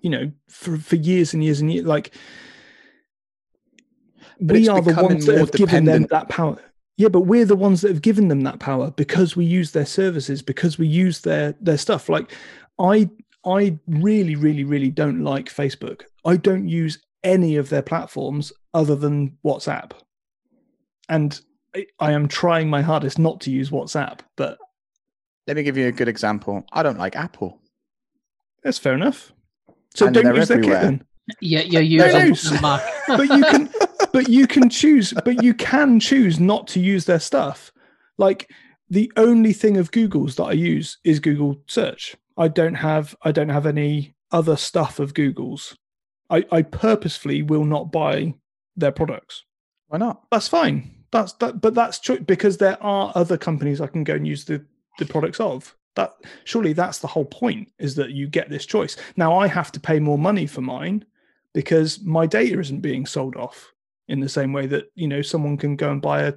you know, for, for years and years and years. Like But we are the ones that have given them that power. Yeah, but we're the ones that have given them that power because we use their services, because we use their their stuff. Like I I really, really, really don't like Facebook. I don't use any of their platforms other than WhatsApp. And I, I am trying my hardest not to use WhatsApp, but Let me give you a good example. I don't like Apple. that's fair enough. So And don't use their kit then. Yeah, yeah, you No, no, use the Mac. but you can but you can choose but you can choose not to use their stuff like the only thing of google's that i use is google search i don't have i don't have any other stuff of google's i i purposefully will not buy their products Why not? that's fine that's that but that's true because there are other companies i can go and use the the products of that surely that's the whole point is that you get this choice now i have to pay more money for mine because my data isn't being sold off in the same way that you know someone can go and buy a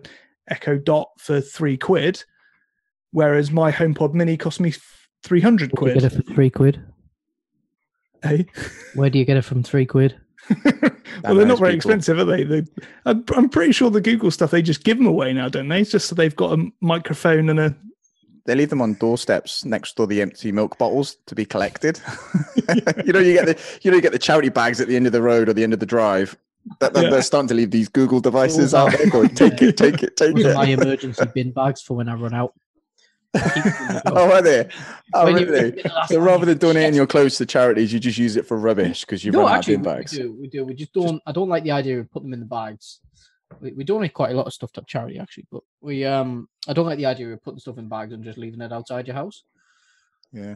echo dot for three quid whereas my homepod mini cost me 300 Where do you get it for three quid? hey Where do you get it from three quid? well, they're not very people. expensive, are they? I'm pretty sure the Google stuff they just give them away now, don't they? It's just so they've got a microphone and a. They leave them on doorsteps next to the empty milk bottles to be collected. you know, you get the you know you get the charity bags at the end of the road or the end of the drive. That, that- Yeah. They're starting to leave these Google devices out there. Going, take it, take it, take Those are my emergency bin bags for when I run out. I keep them in the Oh, are they? Oh, When really? that's So rather than donating your clothes to charities, you just use it for rubbish because you've no, run out actually, of bin we- bags. we do. We do. We just don't. I don't like the idea of putting them in the bags. We, we donate quite a lot of stuff to charity, actually, but we um I don't like the idea of putting stuff in bags and just leaving it outside your house. Yeah.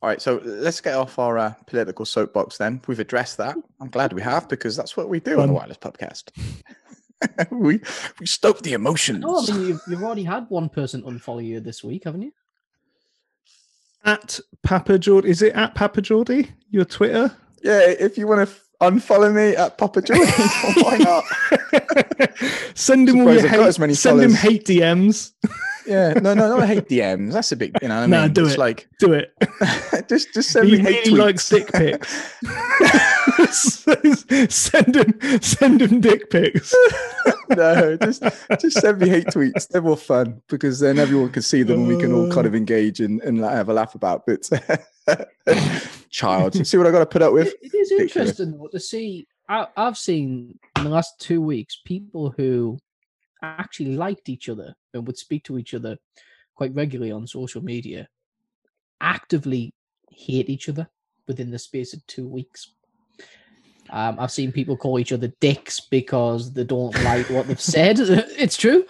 All right, so let's get off our uh, political soapbox then. We've addressed that. I'm glad we have because that's what we do on the Wireless Pubcast. we we stoke the emotions. No, I mean you've, you've already had one person unfollow you this week, haven't you? At Papa Geordie, is it at Papa Geordie? Your Twitter? yeah, if you want to unfollow me at Papa Jordan, why not? send him all your hate, as many send him hate DMs. Yeah, no, no, not hate DMs. That's a big, you know. What I mean, Nah, do It's it. like Do it. just just send he me hate really tweets. likes dick pics. send him, send him dick pics. no, just just send me hate tweets. They're more fun because then everyone can see them and we can all kind of uh. engage and, and like, have a laugh about bits. Child, you see what I got to put up with? It- it is interesting though, to see. I, I've seen in the last two weeks people who actually liked each other and would speak to each other quite regularly on social media actively hate each other within the space of two weeks. Um, I've seen people call each other dicks because they don't like what they've said. it's true.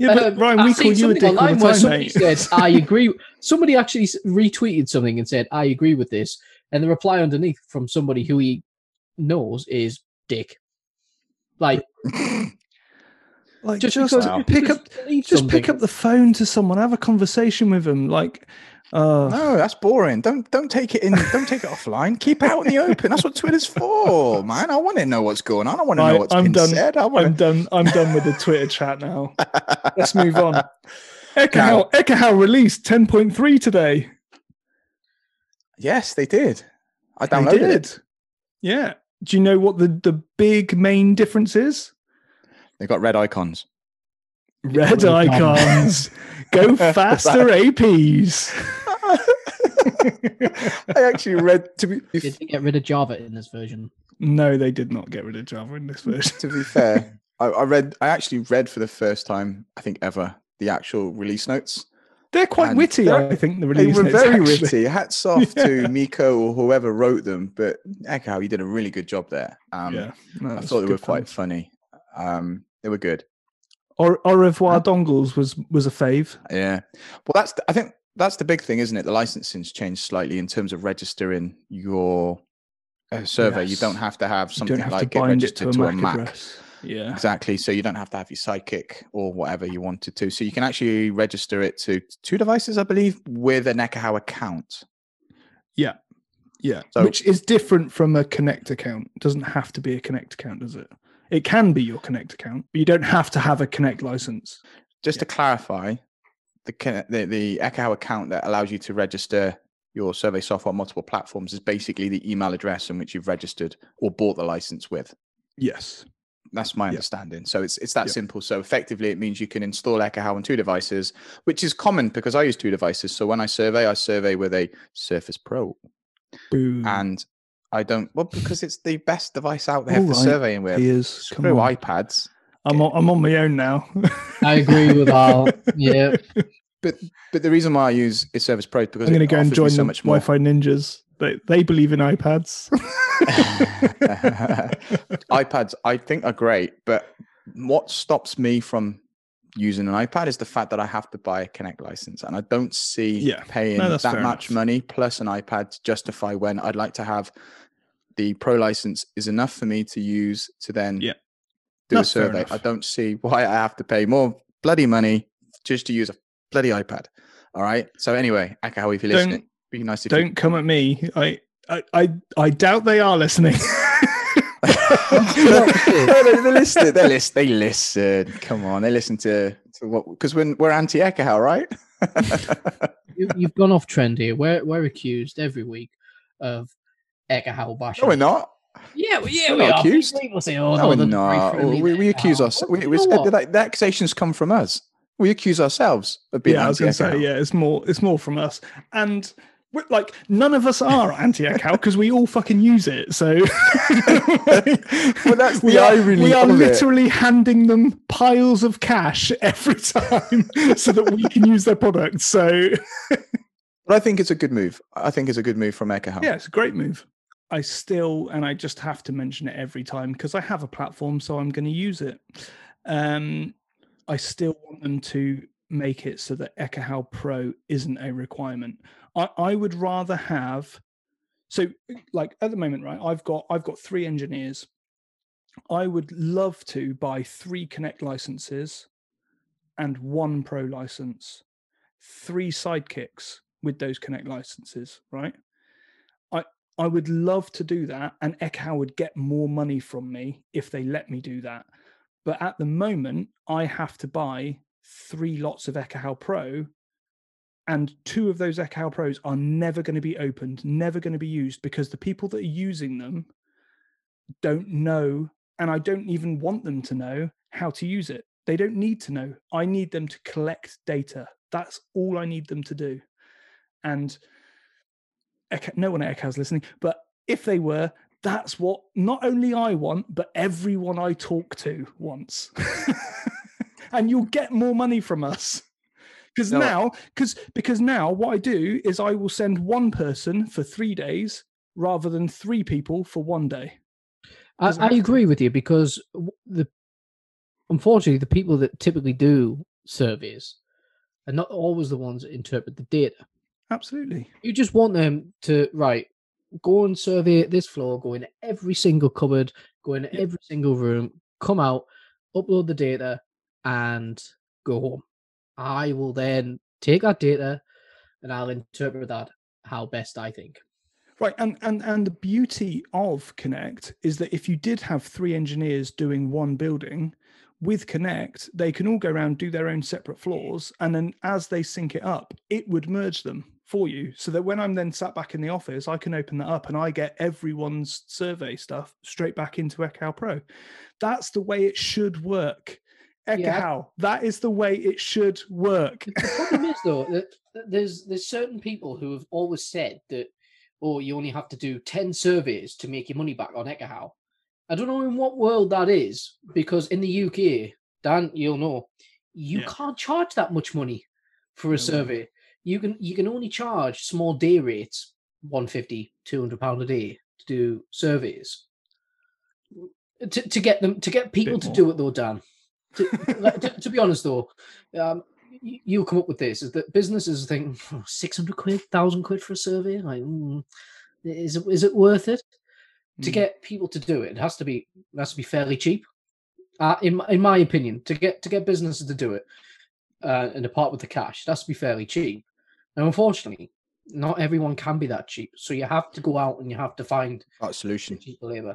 Yeah, but Um, Ryan, we I've call you a dick all online the time, somebody mate. said, "I agree." Somebody actually retweeted something and said, "I agree with this," and the reply underneath from somebody who he knows is "dick." Like, like just just, because Wow. pick because up, you believe just pick up the phone to someone, have a conversation with them. Like, uh, No, that's boring. Don't don't take it in. Don't take it offline. Keep it out in the open. That's what Twitter's for, man. I want to know what's going on. I want to know what's I'm been done. said. I I'm done. I'm done with the Twitter chat now. Let's move on. Ekahau, Ekahau released 10.3 today. Yes, they did. I They downloaded did. it. Yeah. Do you know what the, the big main difference is? They got red icons. Red icons. Go faster, APs. I actually read to be Did they get rid of Java in this version? No, they did not get rid of Java in this version. to be fair. I, I read. I actually read for the first time. I think ever the actual release notes. They're quite And witty, they're- I think. The release notes. They were notes, very actually. witty. Hats off Yeah. to Miko or whoever wrote them. But Echo, you did a really good job there. Um, yeah, no, I thought they were good quite fun. funny. Um, they were good. Au, Au revoir dongles was was a fave. Yeah. Well, that's the, I think that's the big thing, isn't it? The licensing's changed slightly in terms of registering your uh, server. You don't have to have something have like to get registered to a Mac, address. Yeah, Exactly. So you don't have to have your Sidekick or whatever you wanted to. So you can actually register it to two devices, I believe, with an Ekahau account. yeah, So- Which is different from a Connect account. It doesn't have to be a Connect account, does it? It can be your Connect account, but you don't have to have a Connect license. Just to clarify, the Kin- the, the Ekahau account that allows you to register your survey software on multiple platforms is basically the email address in which you've registered or bought the license with. Yes. That's my Yeah. understanding. So it's it's that Yeah. simple. So effectively, it means you can install Ekahau on two devices, which is common because I use two devices. So when I survey, I survey with a Surface Pro, Boo. and I don't well because it's the best device out there All for right, surveying with. Piers, come Screw on. iPads. I'm on, I'm on my own now. I agree with Al. Yeah, But but the reason why I use is Surface Pro is because I'm going to go and join so the much more. Wi-Fi ninjas. They they believe in iPads. iPads, I think, are great, but what stops me from using an iPad is the fact that I have to buy a Connect license, and I don't see Yeah. paying No, that much enough. money plus an iPad to justify when I'd like to have the Pro license is enough for me to use to then Yeah. do That's a survey. I don't see why I have to pay more bloody money just to use a bloody iPad. All right. So anyway, Ekahau, if you're Don't- listening, be nice if you Don't come at me. I I I, I doubt they are listening. no, they, they listen. They listen. They listen. Come on, they listen to to what? Because when we're anti Ekahau, right? you, you've gone off trend here. We're we're accused every week of Ekahau bashing. no, we're not. Yeah, well, yeah, We're we not are. accused. People say, "Oh No, no, we're not. friendly We, we accuse us. Well, We, you we, know what? the, the accusations come from us. We accuse ourselves of being yeah, I was anti going to say, yeah, it's more it's more from us, and we're, like none of us are anti account because we all fucking use it. So, Well, that's we the are, irony we are of it. literally handing them piles of cash every time so that we can use their products. So, But I think it's a good move. I think it's a good move from Ekahau. yeah, it's a great move. I still, and I just have to mention it every time because I have a platform, so I'm going to use it. Um, I still want them to make it so that Ekahau Pro isn't a requirement. I, I would rather have, so like at the moment, right? I've got I've got three engineers. I would love to buy three Connect licenses and one Pro license, three sidekicks with those Connect licenses, right? I would love to do that, and Ekahau would get more money from me if they let me do that. But at the moment, I have to buy three lots of Ekahau Pro, and two of those Ekahau Pros are never going to be opened, never going to be used because the people that are using them don't know, and I don't even want them to know how to use it. They don't need to know. I need them to collect data. That's all I need them to do. And no one at Ekahau's listening, but if they were, that's what not only I want, but everyone I talk to wants. and you'll get more money from us. Because No. now, because because now what I do is I will send one person for three days rather than three people for one day. I, I agree with you because the unfortunately the people that typically do surveys are not always the ones that interpret the data. Absolutely. You just want them to right go and survey this floor, go in every single cupboard, go in every single room, come out, upload the data, and go home. I will then take that data and I'll interpret that how best I think. Right, and and and the beauty of Connect is that if you did have three engineers doing one building, with Connect, they can all go around do their own separate floors, and then as they sync it up, it would merge them for you, so that when I'm then sat back in the office, I can open that up and I get everyone's survey stuff straight back into Ekahau Pro. That's the way it should work. Yeah. Ekahau, that is the way it should work. The problem is though that there's there's certain people who have always said that oh you only have to do 10 surveys to make your money back on Ekahau. I don't know in what world that is because in the UK, Dan, you'll know, you Yeah. can't charge that much money for a No way. You can you can only charge small day rates, 150, 200 pound a day to do surveys. To, to get them to get people to do it though, Dan. To, to, to be honest though, um, you'll come up with this is that businesses think "Oh, 600 quid, 1000 quid for a survey. Like, mm, is it is it worth it? To Mm. get people to do it, it has to be it has to be fairly cheap. Uh, in my- in my opinion, to get to get businesses to do it uh, and to part with the cash, it has to be fairly cheap. Now, unfortunately, not everyone can be that cheap. So you have to go out and you have to find Got a solution. cheap labor.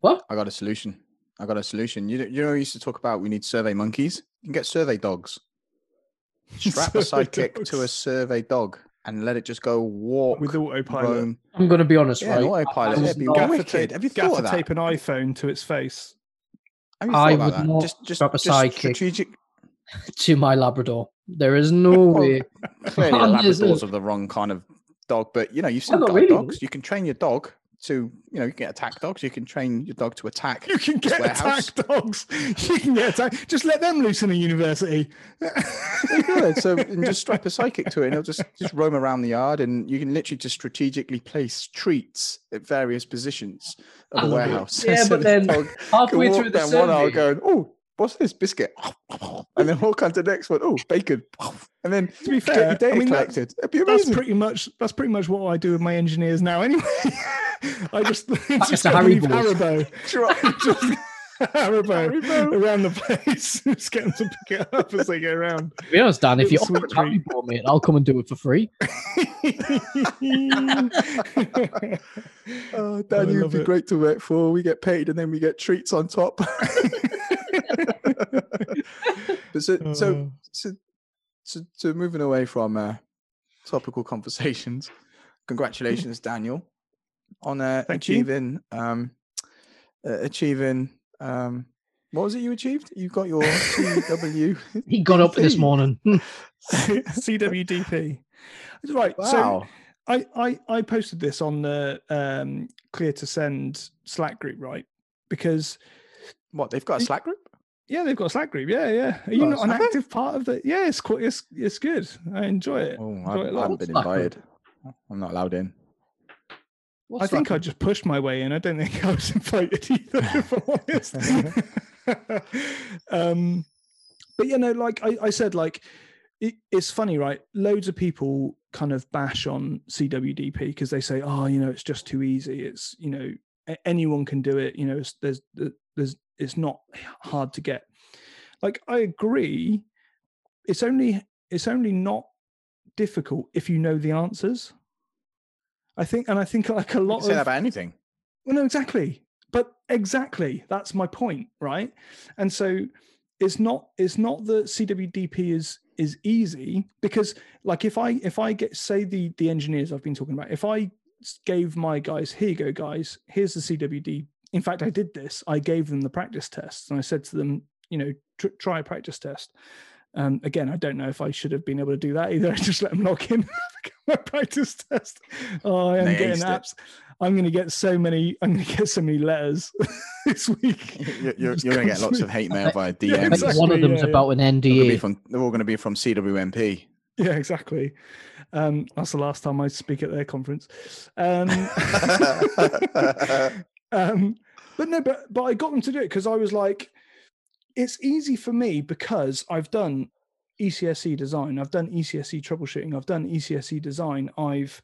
What? I got a solution. I got a solution. You know, you know, we used to talk about we need survey monkeys. You can get survey dogs. Strap a Survey sidekick to a survey dog and let it just go walk, with autopilot. roam. I'm going to be honest, Yeah, right? autopilot. I It'd was be not- Gaffer wicked. tape, Have you gaffer thought of that? tape an iPhone to its face. Have you I would that? not Just, just, strap a just sidekick. strategic. to my Labrador. There is no way. Clearly, a On this, Labrador's of the wrong kind of dog, but you know, you've seen not really. dogs. You can train your dog to, you know, you can get attack dogs. You can train your dog to attack. You can get warehouse. attack dogs. You can get attack. Just let them loose in a university. Good. So and just strap a sidekick to it, and it'll just just roam around the yard, and you can literally just strategically place treats at various positions of I the warehouse. Yeah, So but the then dog Halfway can walk through the down one aisle survey, going, "Oh, what's this biscuit?" And then walk on to the next one. Oh, bacon. And then To be get your fair, data I mean that's, collected. It'd be that's pretty much that's pretty much what I do with my engineers now. Anyway, I just just to Harry leave Balls. Haribo, Right. just Haribo, Haribo. around the place. just get them to pick it up as they go around. to be honest, Dan, if you Little offer sweet a happy treat. ball, I'll come and do it for free. Oh, I Danny would be it. great to work for. We get paid and then we get treats on top. But so, so, Oh. so, so, so moving away from uh, topical conversations, congratulations, Daniel, on uh, Thank you. achieving, um, uh, achieving, um, what was it you achieved? You got your CW. He got up this morning. CWDP. Right. So Wow. I, I I posted this on the um, Clear to Send Slack group, right? Because what they've got a Slack group? yeah, they've got a Slack group. Yeah, yeah. Are you Oh, not an have they? active part of the? Yeah, it's quite. It's it's good. I enjoy it. Oh, Enjoy I, it a I lot. haven't been Slack group? invited. I'm not allowed in. What's I think that? I just pushed my way in. I don't think I was invited either, if I'm honest. um, but you know, like I, I said, like it, it's funny, right? Loads of people kind of bash on CWDP because they say, "Oh, you know, it's just too easy. It's you know, a- anyone can do it. You know, it's, there's there's it's not hard to get. Like I agree, it's only it's only not difficult if you know the answers. I think, and I think like a lot say that about anything. well, no, exactly. But exactly, that's my point, right? And so it's not it's not that CWDP is is easy because like if I if I get say the the engineers I've been talking about, if I gave my guys, here you go, guys, here's the CWD. In fact, I did this. I gave them the practice tests and I said to them, you know, tr- try a practice test. Um, again, I don't know if I should have been able to do that either. I just let them log in my practice test. Oh, I am They getting aced it. apps. I'm going to get so many. I'm going to get so many letters this week. You're, you're, you're going to get lots of hate mail via Yeah, DMs. exactly, One of them's yeah, yeah. about an They're, gonna be NDA. from, they're all going to be from CWNP. Yeah, exactly. Um, that's the last time I speak at their conference. Um, um, but no, but but I got them to do it because I was like, it's easy for me because I've done ECSE design, I've done ECSE troubleshooting, I've done ECSE design, I've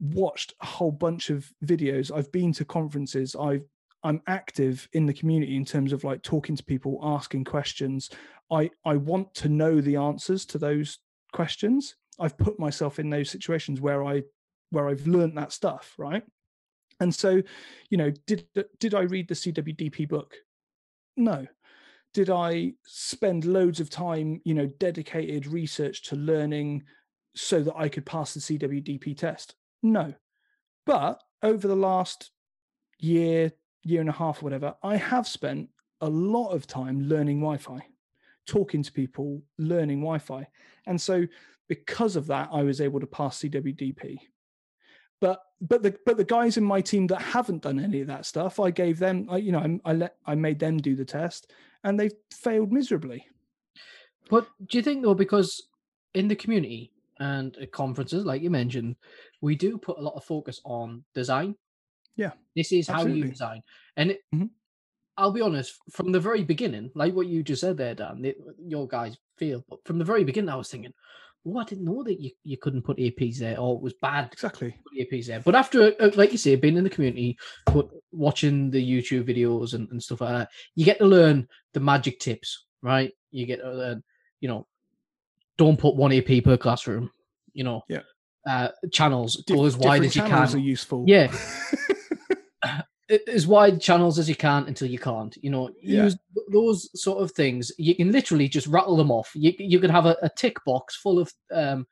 watched a whole bunch of videos, I've been to conferences, I've I'm active in the community in terms of like talking to people, asking questions. I I want to know the answers to those questions. I've put myself in those situations where I where I've learned that stuff, right? And so, you know, did did I read the CWDP book? No. Did I spend loads of time, you know, dedicated research to learning so that I could pass the CWDP test? No. But over the last year, year and a half, whatever, I have spent a lot of time learning Wi-Fi, talking to people, learning Wi-Fi. And so because of that, I was able to pass CWDP. But but the but the guys in my team that haven't done any of that stuff, I gave them, I, you know, I, I let I made them do the test, and they failed miserably. But do you think though, because in the community and at conferences, like you mentioned, we do put a lot of focus on design. Yeah, This is how you design. And it, Mhm. I'll be honest, from the very beginning, like what you just said there, Dan, it, your guys feel, but from the very beginning, I was thinking, oh, I didn't know that you, you couldn't put APs there or it was bad Exactly. put APs there. But after, uh, like you say, being in the community, but watching the YouTube videos and, and stuff like that, you get to learn the magic tips, right? You get to learn, you know, don't put one AP per classroom, you know, Yeah. uh, channels Dif- go as wide as you channels can. are useful. Yeah. as wide channels as you can until you can't. You know, Yeah. use th- those sort of things. You can literally just rattle them off. You you could have a, a tick box full of um,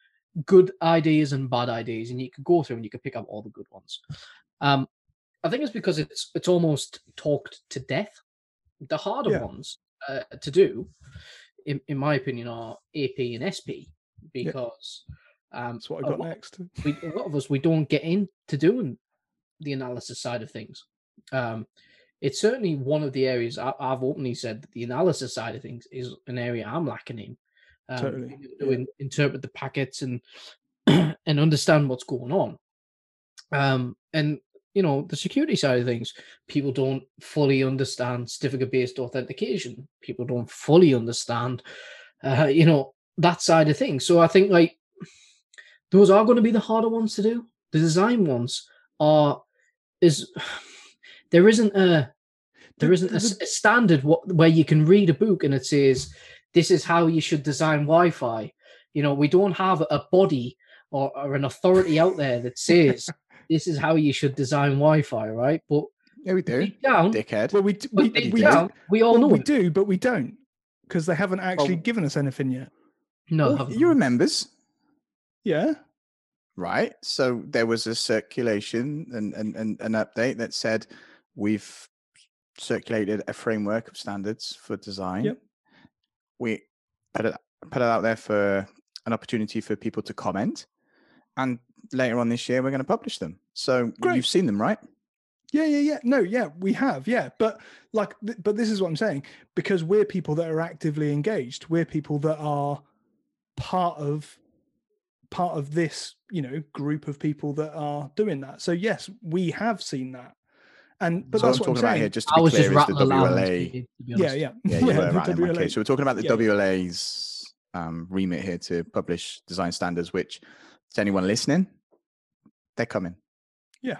good ideas and bad ideas, and you could go through and you could pick up all the good ones. Um, I think it's because it's it's almost talked to death. The harder Yeah. ones uh, to do, in, in my opinion, are AP and SP because um, That's what I got lot- next. we, a lot of us we don't get into doing the analysis side of things. Um, it's certainly one of the areas I, I've openly said that the analysis side of things is an area I'm lacking in. Um, Totally, to in- interpret the packets and and understand what's going on. Um, and you know the security side of things, people don't fully understand certificate-based authentication. People don't fully understand, uh, you know, that side of things. So I think like those are going to be the harder ones to do. The design ones are is there isn't a there The- isn't a, the- s- a standard what, where you can read a book and it says this is how you should design Wi-Fi. You know, we don't have a body or, or an authority out there that says this is how you should design Wi-Fi, right? But Yeah, we do. deep down, Dickhead. Well, we d- but we, deep we, down, do, we all well, know we it. do, but we don't because they haven't actually Well- given us anything yet. No, oh, Well, you we? were members, Yeah. right? So there was a circulation and, and, and an update that said we've circulated a framework of standards for design. Yep. We put it put it out there for an opportunity for people to comment, and later on this year we're going to publish them. So Great. you've seen them, right? Yeah, yeah, yeah. No, yeah, we have, yeah. But like, th- but this is what I'm saying because we're people that are actively engaged. We're people that are part of part of this, you know, group of people that are doing that. So yes, we have seen that, and but so that's I'm what I'm talking about saying. here, just to I be was just clear, is the rattling aloud. and WLA. speaking, to be yeah, honest. yeah, Yeah, you were the right WLA. case. So we're talking about the Yeah, yeah. WLA's um, remit here to publish design standards, which to anyone listening, they're coming. Yeah.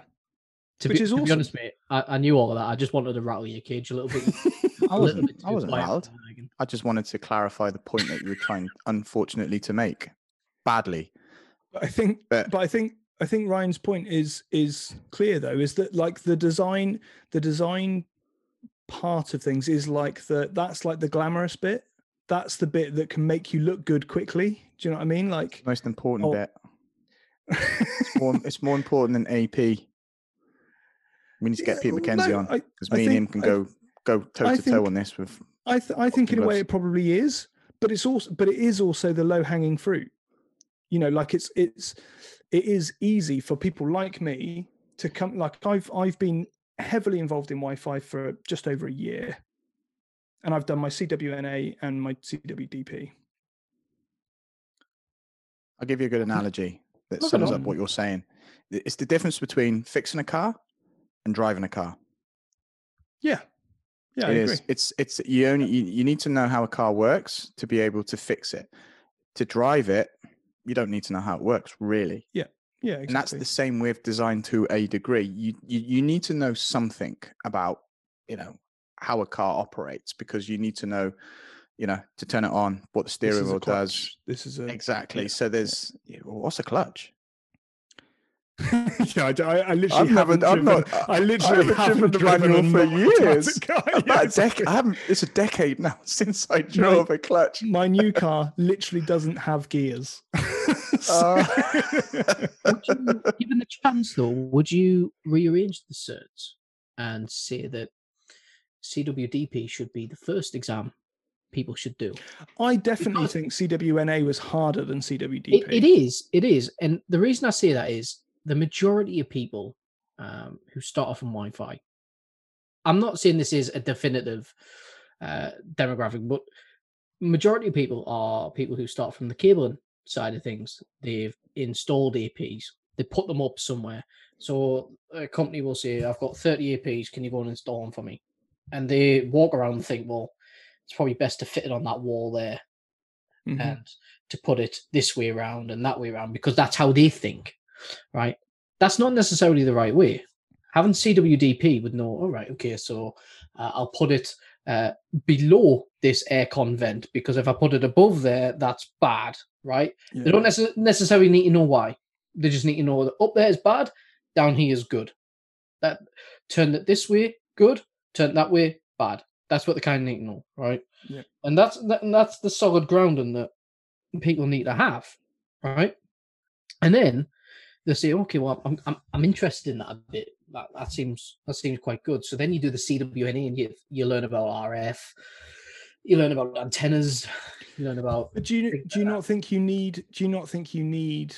To Which be, is to be honest, mate, I, I knew all of that. I just wanted to rattle your cage a little bit. I a little wasn't. I wasn't quiet loud. I just wanted to clarify the point that you were trying, unfortunately, to make badly. But I think, But- but I think, I think Ryan's point is is clear though. Is that like the design, the design part of things is like the that's like the glamorous bit. That's the bit that can make you look good quickly. Do you know what I mean? Like, Most important Oh. bit. It's more, it's more important than AP. We need to get Yeah, Pete Mackenzie no, on because I me and him can I- go go toe to toe on this with. I th- I think in a way it probably is, but it's also but it is also the low hanging fruit. You know, like it's it's it is easy for people like me to come. Like I've I've been heavily involved in Wi-Fi for just over a year, and I've done my CWNA and my CWDP. I'll give you a good analogy that Look sums up what you're saying. It's the difference between fixing a car and driving a car. Yeah, yeah, I It agree. It's it's you only you, you need to know how a car works to be able to fix it. To drive it, you don't need to know how it works really. Yeah, exactly. And that's the same with design to a degree. You, you you need to know something about you know how a car operates because you need to know you know to turn it on what the steering wheel does. This is a exactly. yeah, So there's yeah, what's a clutch? yeah, I, d- I- I literally I've never- haven't I've driven, not- I literally haven't driven haven't the driven manual for years. car. About Yeah, a exactly. decade. I haven't. It's a decade now since I Right. drove a clutch. my new car literally doesn't have gears. Uh. So- Would you, given the chance, though, would you rearrange the certs and say that CWDP should be the first exam people should do? I definitely Because- think CWNA was harder than CWDP. It, it is, it is, and the reason I say that is the majority of people um, who start off on Wi-Fi. I'm not saying this is a definitive uh, demographic, but majority of people are people who start from the cabling side of things. They've installed APs, they put them up somewhere. So a company will say, "I've got 30 APs. Can you go and install them for me?" And they walk around and think, "Well, it's probably best to fit it on that wall there." Mhm. and to put it this way around and that way around because that's how they think, right? That's not necessarily the right way. Having CWDP would know, all right, okay, so uh, I'll put it uh, below this aircon vent because if I put it above there, that's bad, right? Yeah. They don't necess- necessarily need to know why. They just need to know that up there is bad, down here is good. That turn it this way, good. Turn that way, bad. That's what they kind of need to know, right? Yeah. And that's that, and that's the solid grounding that people need to have, right? And then they say, okay, well, I'm I'm, I'm interested in that a bit. That, that seems that seems quite good. So then you do the CWNA and you you learn about RF, you learn about antennas, you learn about But do you do you that- not think you need do you not think you need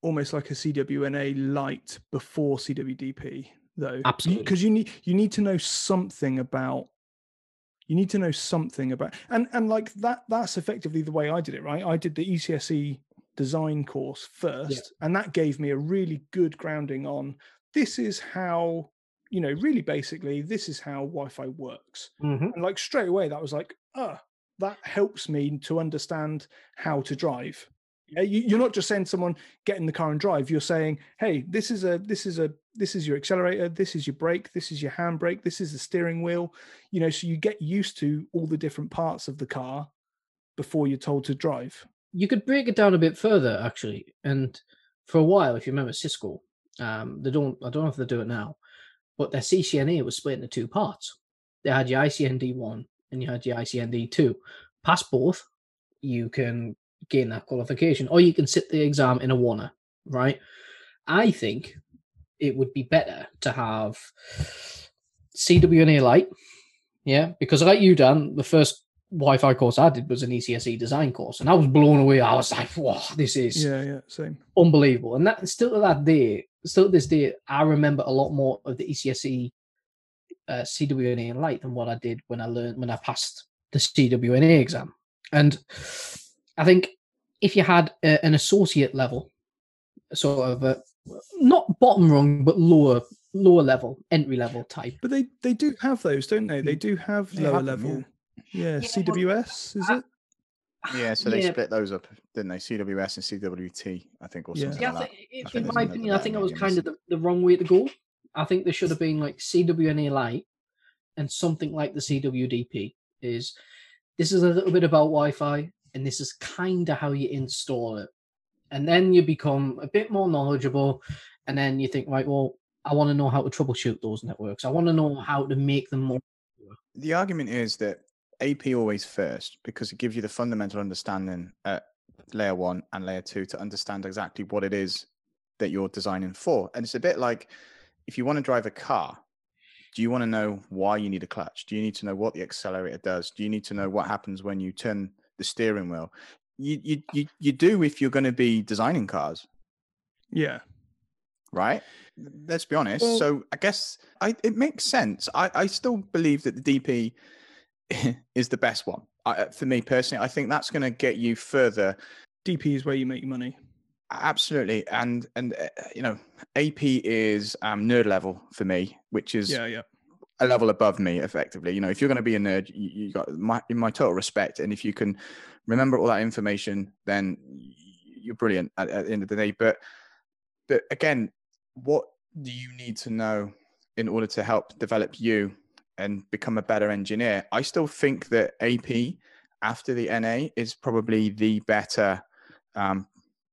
almost like a CWNA light before CWDP though? Absolutely. Because you need you need to know something about you need to know something about and and like that that's effectively the way I did it, right? I did the ECSE design course first and that gave me a really good grounding on this is how you know really basically this is how Wi-Fi works. Mhm. and like straight away that was like ah that helps me to understand how to drive. Yeah you, you're not just saying someone get in the car and drive you're saying hey this is a this is a this is your accelerator this is your brake this is your handbrake this is the steering wheel. You know so you get used to all the different parts of the car before you're told to drive you could break it down a bit further actually and for a while if you remember cisco um they don't i don't know if they do it now but their ccna was split into two parts. They had your icnd1 and you had your icnd2 pass both you can gain that qualification or you can sit the exam in a wanna right? I think it would be better to have cwna light yeah because like you dan the first Wi-Fi course I did was an ECSE design course, and I was blown away. I was like, "Wow, this is yeah yeah same unbelievable!" And that still to that day, still to this day, I remember a lot more of the ECSE uh, CWNA and light than what I did when I learned when I passed the CWNA exam. And I think if you had a, an associate level, sort of a, not bottom rung, but lower lower level, entry level type. but they they do have those don't they they do have They lower have them, yeah. Level yeah, Yeah, well, cws is I- it Yeah, so they Yeah. split those up, didn't they? CWS and CWT, I think, or Yeah. something Yeah, I like think, I in my opinion, I think that was kind of the, the wrong way to go. I think there should have been like CWNA Lite and something like the CWDP. Is this is a little bit about Wi-Fi, and this is kind of how you install it, and then you become a bit more knowledgeable, and then you think, right, well, I want to know how to troubleshoot those networks. I want to know how to make them more. The argument is that AP always first because it gives you the fundamental understanding at layer one and layer two to understand exactly what it is that you're designing for. And it's a bit like if you want to drive a car, do you want to know why you need a clutch? Do you need to know what the accelerator does? Do you need to know what happens when you turn the steering wheel? You you you, you do if you're going to be designing cars. Yeah. Right? Let's be honest. Well- so I guess I, it makes sense. I, I still believe that the DP is the best one. I, for me personally, I think that's going to get you further DP is where you make your money. Absolutely, and and uh, you know, AP is um, nerd level for me, which is Yeah, yeah. a level above me, effectively. You know, if you're going to be a nerd, you, you got my in my total respect, and if you can remember all that information, then you're brilliant at, at the end of the day. But but again, what do you need to know in order to help develop you and become a better engineer? I still think that AP after the NA is probably the better um,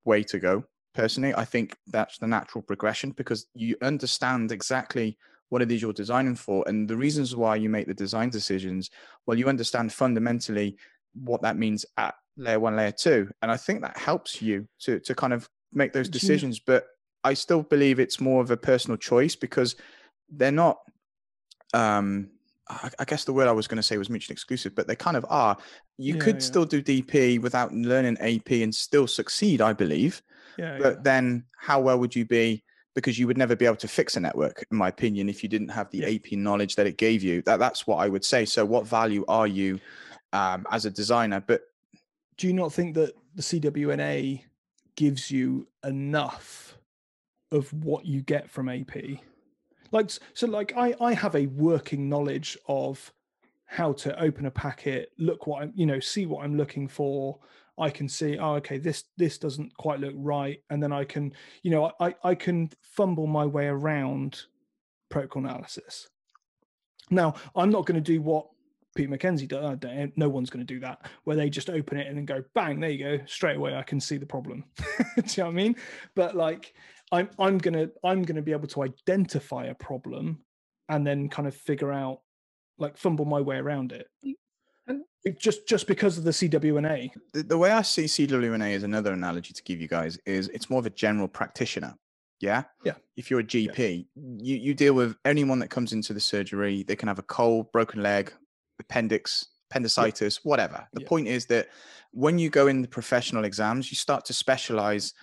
way to go. Personally, I think that's the natural progression because you understand exactly what it is you're designing for and the reasons why you make the design decisions. Well, you understand fundamentally what that means at layer one, layer two, and I think that helps you to to kind of make those decisions. But I still believe it's more of a personal choice because they're not. Um, I, guess the word I was going to say was mutually exclusive, but they kind of are. You Yeah, could yeah. still do DP without learning AP and still succeed, I believe. Yeah. But then, how well would you be? Because you would never be able to fix a network, in my opinion, if you didn't have the. AP knowledge that it gave you. That that's what I would say. So, what value are you um, as a designer? But do you not think that the CWNA gives you enough of what you get from AP? Like so like I I have a working knowledge of how to open a packet, look what I'm, you know, see what I'm looking for. I can see, oh, okay, this this doesn't quite look right, and then I can, you know, I I can fumble my way around protocol analysis. Now, I'm not going to do what Pete Mackenzie does. I uh, don't- eh, No one's going to do that, where they just open it and then go, bang, there you go, straight away. I can see the problem. do you know what I mean? But like, I'm I'm gonna I'm gonna be able to identify a problem and then kind of figure out, like, fumble my way around it. And- It just just because of the CWNA. the, the way I see CWNA is another analogy to give you guys is it's more of a general practitioner. Yeah. Yeah. If you're a GP, you, you deal with anyone that comes into the surgery. They can have a cold, broken leg, appendix, appendicitis, whatever. The Yeah. point is that when you go in the professional exams, you start to specialize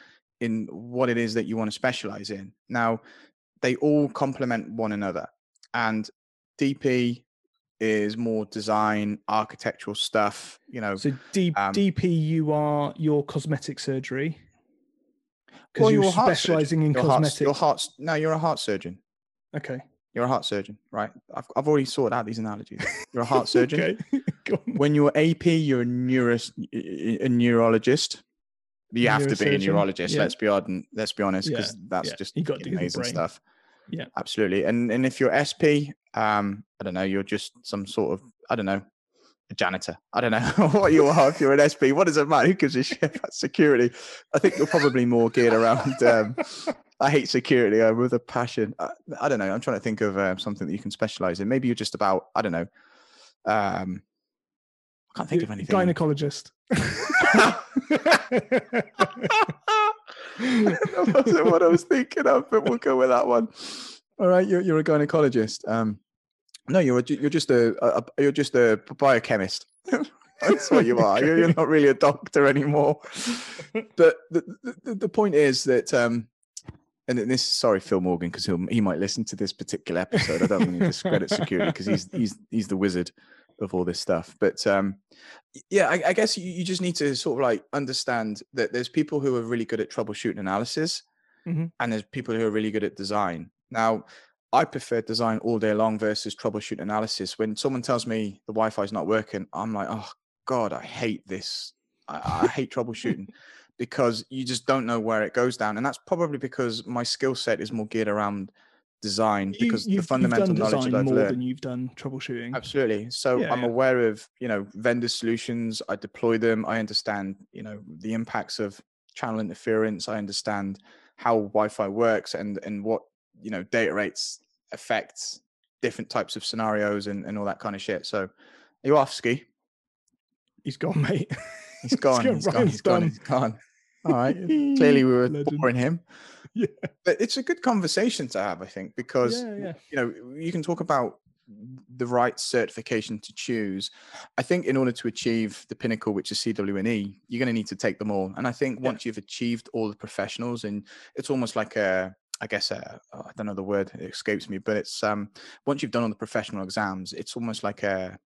in what it is that you want to specialize in. Now, they all complement one another. And DP is more design, architectural stuff, you know. So D, Um, DP, you are your cosmetic surgery because Well, you're you're heart specializing in your heart, cosmetic. your heart, no, you're a heart surgeon. Okay. You're a heart surgeon, right? I've, I've already sorted out these analogies. You're a heart surgeon. okay. When you're AP, you're a, neuro, a neurologist. You have to be a neurologist. yeah. Let's be honest. Let's be honest, Yeah, because that's yeah. just You got to do the amazing stuff. Yeah. absolutely. And and if you're SP, um, I don't know, you're just some sort of I don't know, a janitor. I don't know what you are if you're an SP. What does it matter? Who gives a shit about security? I think you're probably more geared around. Um, I hate security uh, with a passion. I, I don't know. I'm trying to think of um, something that you can specialize in. Maybe you're just about I don't know. Um, I can't think of anything. Gynecologist. That wasn't what I was thinking of, but we'll go with that one. All right, you're you're a gynecologist. Um, no, you're a, you're just a, a you're just a biochemist. That's what you are. You're, not really a doctor anymore. But the, the the point is that um, and this sorry Phil Morgan because he he might listen to this particular episode. I don't want to discredit security because he's he's he's the wizard of all this stuff. But um, yeah, I, I guess you, you just need to sort of like understand that there's people who are really good at troubleshooting analysis, Mhm. and there's people who are really good at design. Now, I prefer design all day long versus troubleshoot analysis. When someone tells me the Wi-Fi is not working, I'm like, oh god, I hate this. I, I hate troubleshooting because you just don't know where it goes down, and that's probably because my skill set is more geared around design because you, the fundamental you've done knowledge design that I've more learned. than you've done troubleshooting. Absolutely. So Yeah, I'm yeah. aware of, you know, vendor solutions. I deploy them. I understand, you know, the impacts of channel interference. I understand how Wi-Fi works and and what, you know, data rates affect different types of scenarios and, and all that kind of shit. So are you off ski? He's gone, mate. He's gone. gone, He's gone. He's gone. He's gone. All right. Clearly we were Legend. boring him. Yeah. But it's a good conversation to have, I think, because Yeah, yeah. you know you can talk about the right certification to choose i think in order to achieve the pinnacle which is cwne you're going to need to take them all and i think once you've achieved all the professionals and it's almost like a i guess a, oh, i don't know the word it escapes me but it's um once you've done all the professional exams it's almost like a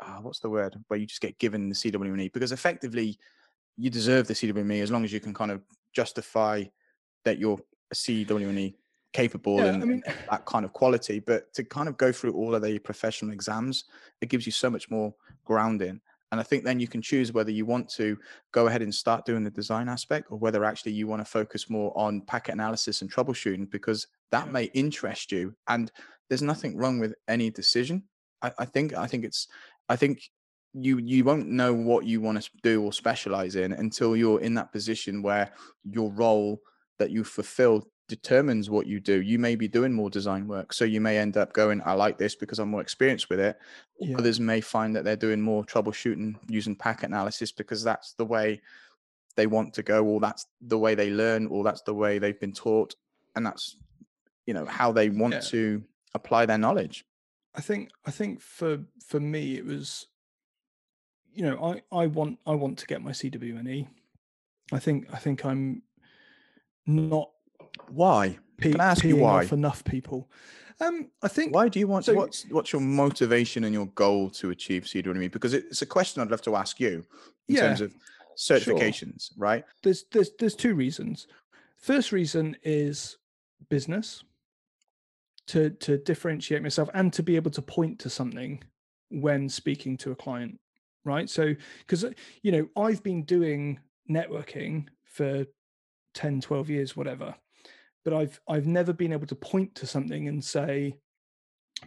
ah, what's the word where you just get given the cwne because effectively you deserve the cwne as long as you can kind of justify that you're a cwne capable Yeah, and, I mean- and that kind of quality but to kind of go through all of the professional exams it gives you so much more grounding. And i think then you can choose whether you want to go ahead and start doing the design aspect or whether actually you want to focus more on packet analysis and troubleshooting because that may interest you. And there's nothing wrong with any decision. I, I think i think it's i think you you won't know what you want to do or specialize in until you're in that position where your role that you fulfill determines what you do. You may be doing more design work. So you may end up going, I like this because I'm more experienced with it. Yeah. Others may find that they're doing more troubleshooting using packet analysis because that's the way they want to go, or that's the way they learn, or that's the way they've been taught. And that's, you know, how they want Yeah. to apply their knowledge. I think I think for for me it was you know I I want I want to get my CWNE. I think I think I'm not Why? pe- ask you why? off enough people. Um I think Why do you want so- what's what's your motivation and your goal to achieve CWNE? Because it's a question I'd love to ask you in Yeah, terms of certifications, right? there's there's there's two reasons. First reason is business to to differentiate myself and to be able to point to something when speaking to a client, right? So because you know, I've been doing networking for 10 12 years whatever. But I've I've never been able to point to something and say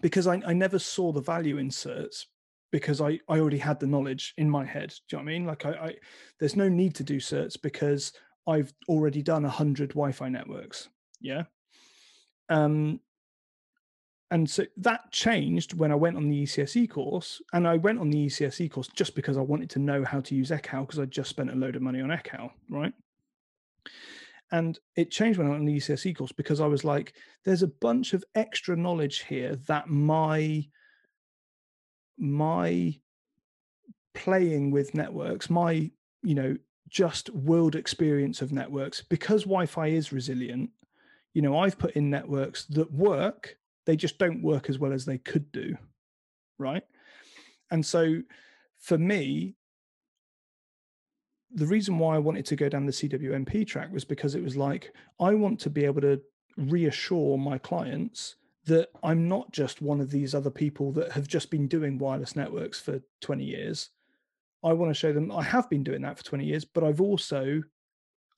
because I, I never saw the value in certs because I, I already had the knowledge in my head. Do you know what I mean? Like I, I there's no need to do certs because I've already done a hundred Wi-Fi networks. Yeah. Um and so that changed when I went on the ECSE course. And I went on the ECSE course just because I wanted to know how to use Ekahau because I just spent a load of money on Ekahau, right? And it changed when I went on the ECSE course because I was like, there's a bunch of extra knowledge here that my my playing with networks, my you know just world experience of networks, because Wi-Fi is resilient. You know, I've put in networks that work, they just don't work as well as they could do, right? And so, for me, the reason why I wanted to go down the CWNP track was because it was like I want to be able to reassure my clients that I'm not just one of these other people that have just been doing wireless networks for 20 years. I want to show them I have been doing that for 20 years, but I've also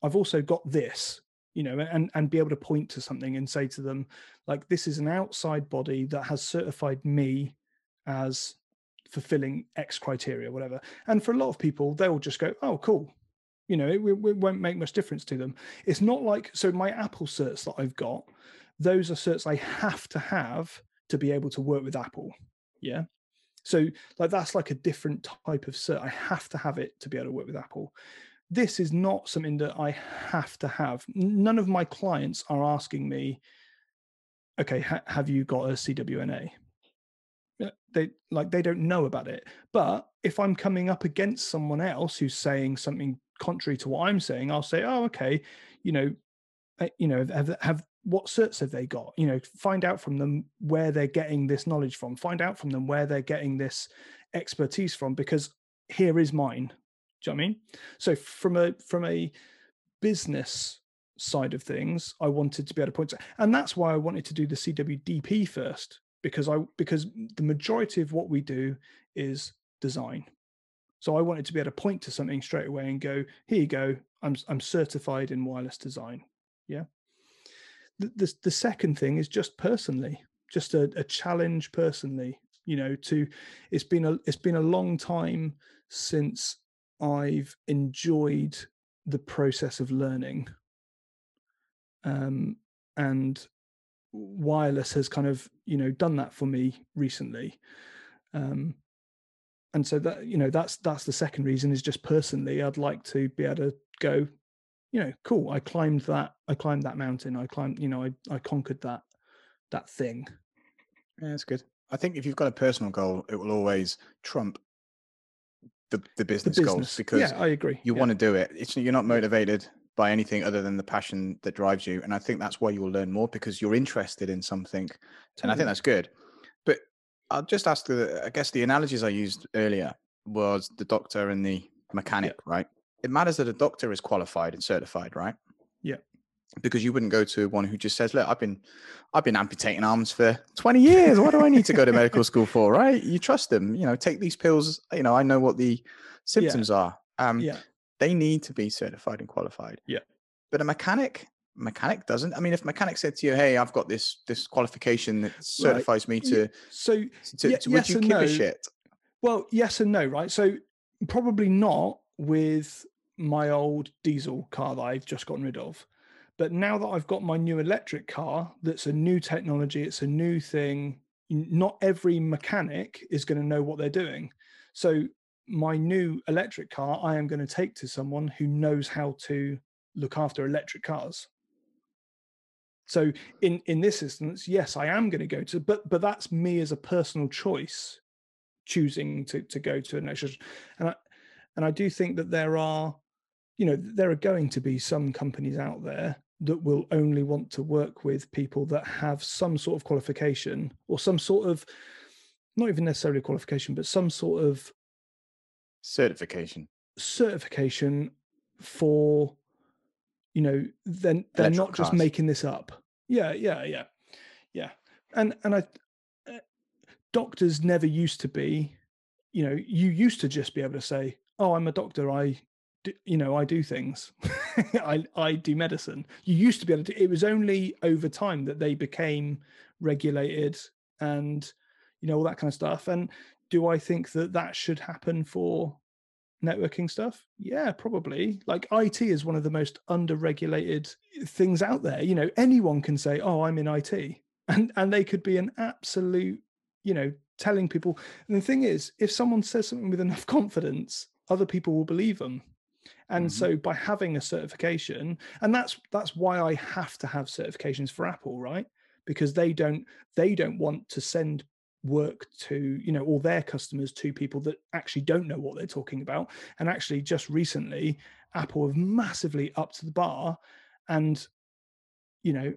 I've also got this, you know, and and be able to point to something and say to them like this is an outside body that has certified me as fulfilling X criteria, whatever. And for a lot of people, they'll just go, "Oh, cool." You know, it, it won't make much difference to them. It's not like so my Apple certs that I've got, those are certs I have to have to be able to work with Apple. Yeah. So like that's like a different type of cert. I have to have it to be able to work with Apple. This is not something that I have to have. None of my clients are asking me, okay, ha- have you got a CWNA? They like they don't know about it. But if I'm coming up against someone else who's saying something contrary to what I'm saying, I'll say, oh, okay, you know, uh, you know, have have what certs have they got? You know, find out from them where they're getting this knowledge from. Find out from them where they're getting this expertise from. Because here is mine. Do you know what I mean? So from a from a business side of things, I wanted to be able to point to, and that's why I wanted to do the CWDP first because I because the majority of what we do is design. So I wanted to be able to point to something straight away and go, here you go, I'm I'm certified in wireless design. Yeah. the, the, the second thing is just personally, just a, a challenge personally. You know, to it's been a it's been a long time since I've enjoyed the process of learning. Um, and wireless has kind of you know done that for me recently um and so that you know that's that's the second reason is just personally i'd like to be able to go you know cool i climbed that i climbed that mountain i climbed you know i, I conquered that that thing Yeah, that's good. I think if you've got a personal goal, it will always trump the, the the business, goals because yeah i agree you yeah. want to do it. It's you're not motivated by anything other than the passion that drives you, and I think that's why you will learn more because you're interested in something, and I think that's good. But I'll just ask the. I guess the analogies I used earlier was the doctor and the mechanic, right? It matters that a doctor is qualified and certified, right? Yeah. Because you wouldn't go to one who just says, "Look, I've been, I've been amputating arms for 20 years. What do I need to go to medical school for?" Right? You trust them. You know, take these pills. You know, I know what the symptoms are. Um, yeah they need to be certified and qualified. Yeah. But a mechanic, mechanic doesn't. I mean, if mechanic said to you, "Hey, I've got this this qualification that certifies me to," so to, ye- to- would yes you and give no. a shit? Well, yes and no, right? So probably not with my old diesel car that I've just gotten rid of. But now that I've got my new electric car, that's a new technology, it's a new thing. Not every mechanic is going to know what they're doing. So my new electric car, I am going to take to someone who knows how to look after electric cars. So in in this instance, yes, I am going to go to, but but that's me as a personal choice choosing to to go to an electrician and i and i do think that there are you know there are going to be some companies out there that will only want to work with people that have some sort of qualification or some sort of not even necessarily a qualification but some sort of Certification. certification for you know then they're Electrical not just cars. making this up. Yeah yeah yeah yeah. And and i uh, doctors never used to be you know you used to just be able to say oh i'm a doctor i do, you know i do things. I i do medicine. You used to be able to it was only over time that they became regulated and you know all that kind of stuff. And do i think that that should happen for networking stuff? Yeah probably. Like it is one of the most underregulated things out there. You know anyone can say oh i'm in it and and they could be an absolute you know telling people. And the thing is if someone says something with enough confidence other people will believe them. And Mhm. so by having a certification and that's that's why i have to have certifications for apple right? Because they don't they don't want to send work to you know all their customers to people that actually don't know what they're talking about and actually just recently apple have massively upped the bar and you know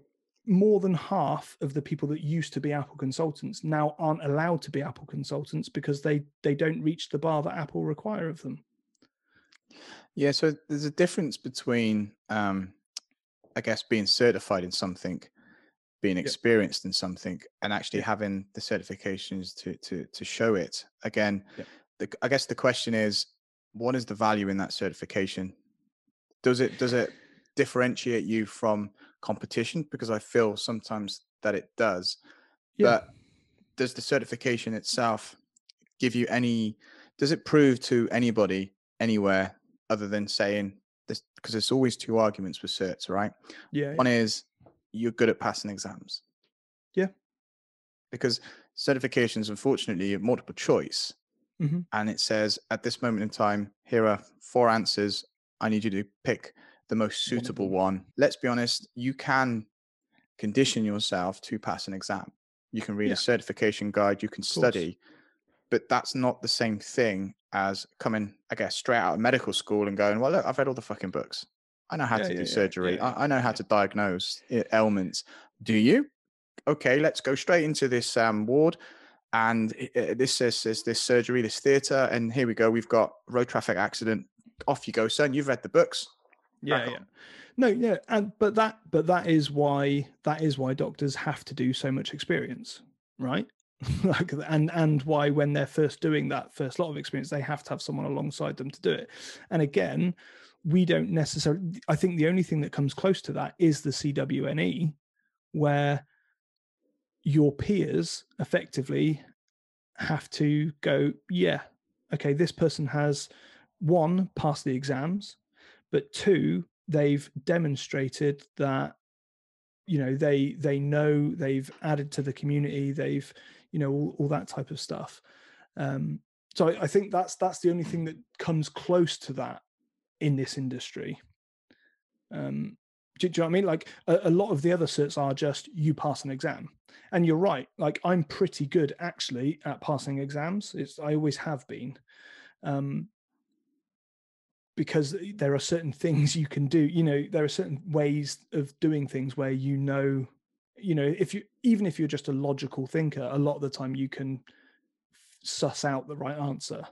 more than half of the people that used to be apple consultants now aren't allowed to be apple consultants because they they don't reach the bar that apple require of them Yeah. So there's a difference between, um, I guess, being certified in something, being experienced in something, and actually Yeah. having the certifications to to to show it. Again, Yeah. the, I guess the question is, what is the value in that certification? Does it does it differentiate you from competition? Because I feel sometimes that it does. But does the certification itself give you any? Does it prove to anybody anywhere other than saying this? Because there's always two arguments with certs, right? yeah One is you're good at passing exams. Yeah. Because certifications, unfortunately, are multiple choice. Mhm. And it says at this moment in time, here are four answers. I need you to pick the most suitable one. Let's be honest, you can condition yourself to pass an exam. You can read Yeah. a certification guide, you can study, but that's not the same thing as coming, I guess, straight out of medical school and going, well, look, I've read all the fucking books. I know how Yeah, to yeah, do surgery. I, I know how to diagnose ailments. Do you? Okay, let's go straight into this um, ward. And uh, this says, says this surgery, this theatre, and here we go. We've got road traffic accident. Off you go, son. You've read the books. yeah yeah no yeah and but that but that is why that is why doctors have to do so much experience right like and and why when they're first doing that first lot of experience they have to have someone alongside them to do it and again we don't necessarily i think the only thing that comes close to that is the cwne where your peers effectively have to go, yeah, okay, this person has one, passed the exams, but two, they've demonstrated that you know they they know they've added to the community they've you know all, all that type of stuff. Um so I, I think that's that's the only thing that comes close to that in this industry um do, do you know what I mean? Like a, a, lot of the other certs are just you pass an exam, and you're right. Like I'm pretty good actually at passing exams. It's I always have been, um, because there are certain things you can do. You know, there are certain ways of doing things where you know, you know, if you even if you're just a logical thinker, a lot of the time you can suss out the right answer.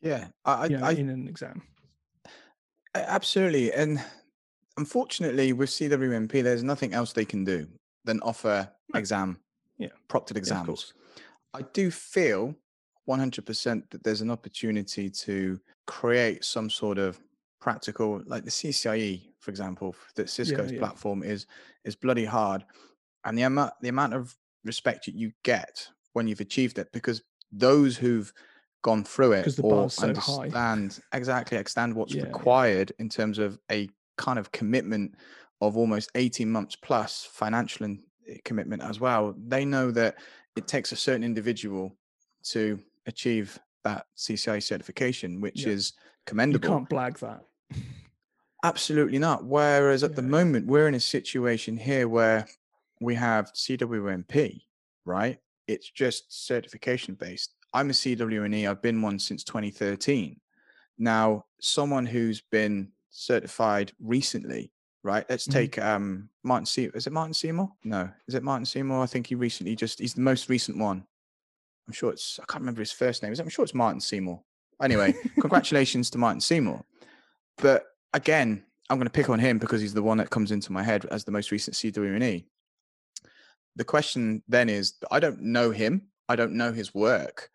Yeah, I, you know, I, in an exam. Absolutely, and unfortunately, with CWNP, there's nothing else they can do than offer exam, yeah, proctored exams. Yeah, I do feel 100% that there's an opportunity to create some sort of practical, like the CCIE, for example, that Cisco's yeah, yeah. platform is is bloody hard, and the amount the amount of respect you get when you've achieved it, because those who've gone through it or so understand high. exactly understand what's yeah, required in terms of a kind of commitment of almost 18 months plus financial and eh, commitment as well. They know that it takes a certain individual to achieve that CCI certification which yeah. is commendable. you can't blag that. Absolutely not. Whereas at yeah. the moment we're in a situation here where we have CWNP right? It's just certification based I'm a CWNE I've been one since 2013 now someone who's been certified recently, right? Let's mm-hmm. take um Martin Seymour. Is it Martin Seymour? No, is it Martin Seymour? I think he recently just he's the most recent one. I'm sure it's I can't remember his first name. I'm sure it's Martin Seymour. Anyway, congratulations to Martin Seymour. But again, I'm going to pick on him because he's the one that comes into my head as the most recent CWNE. The question then is I don't know him. I don't know his work.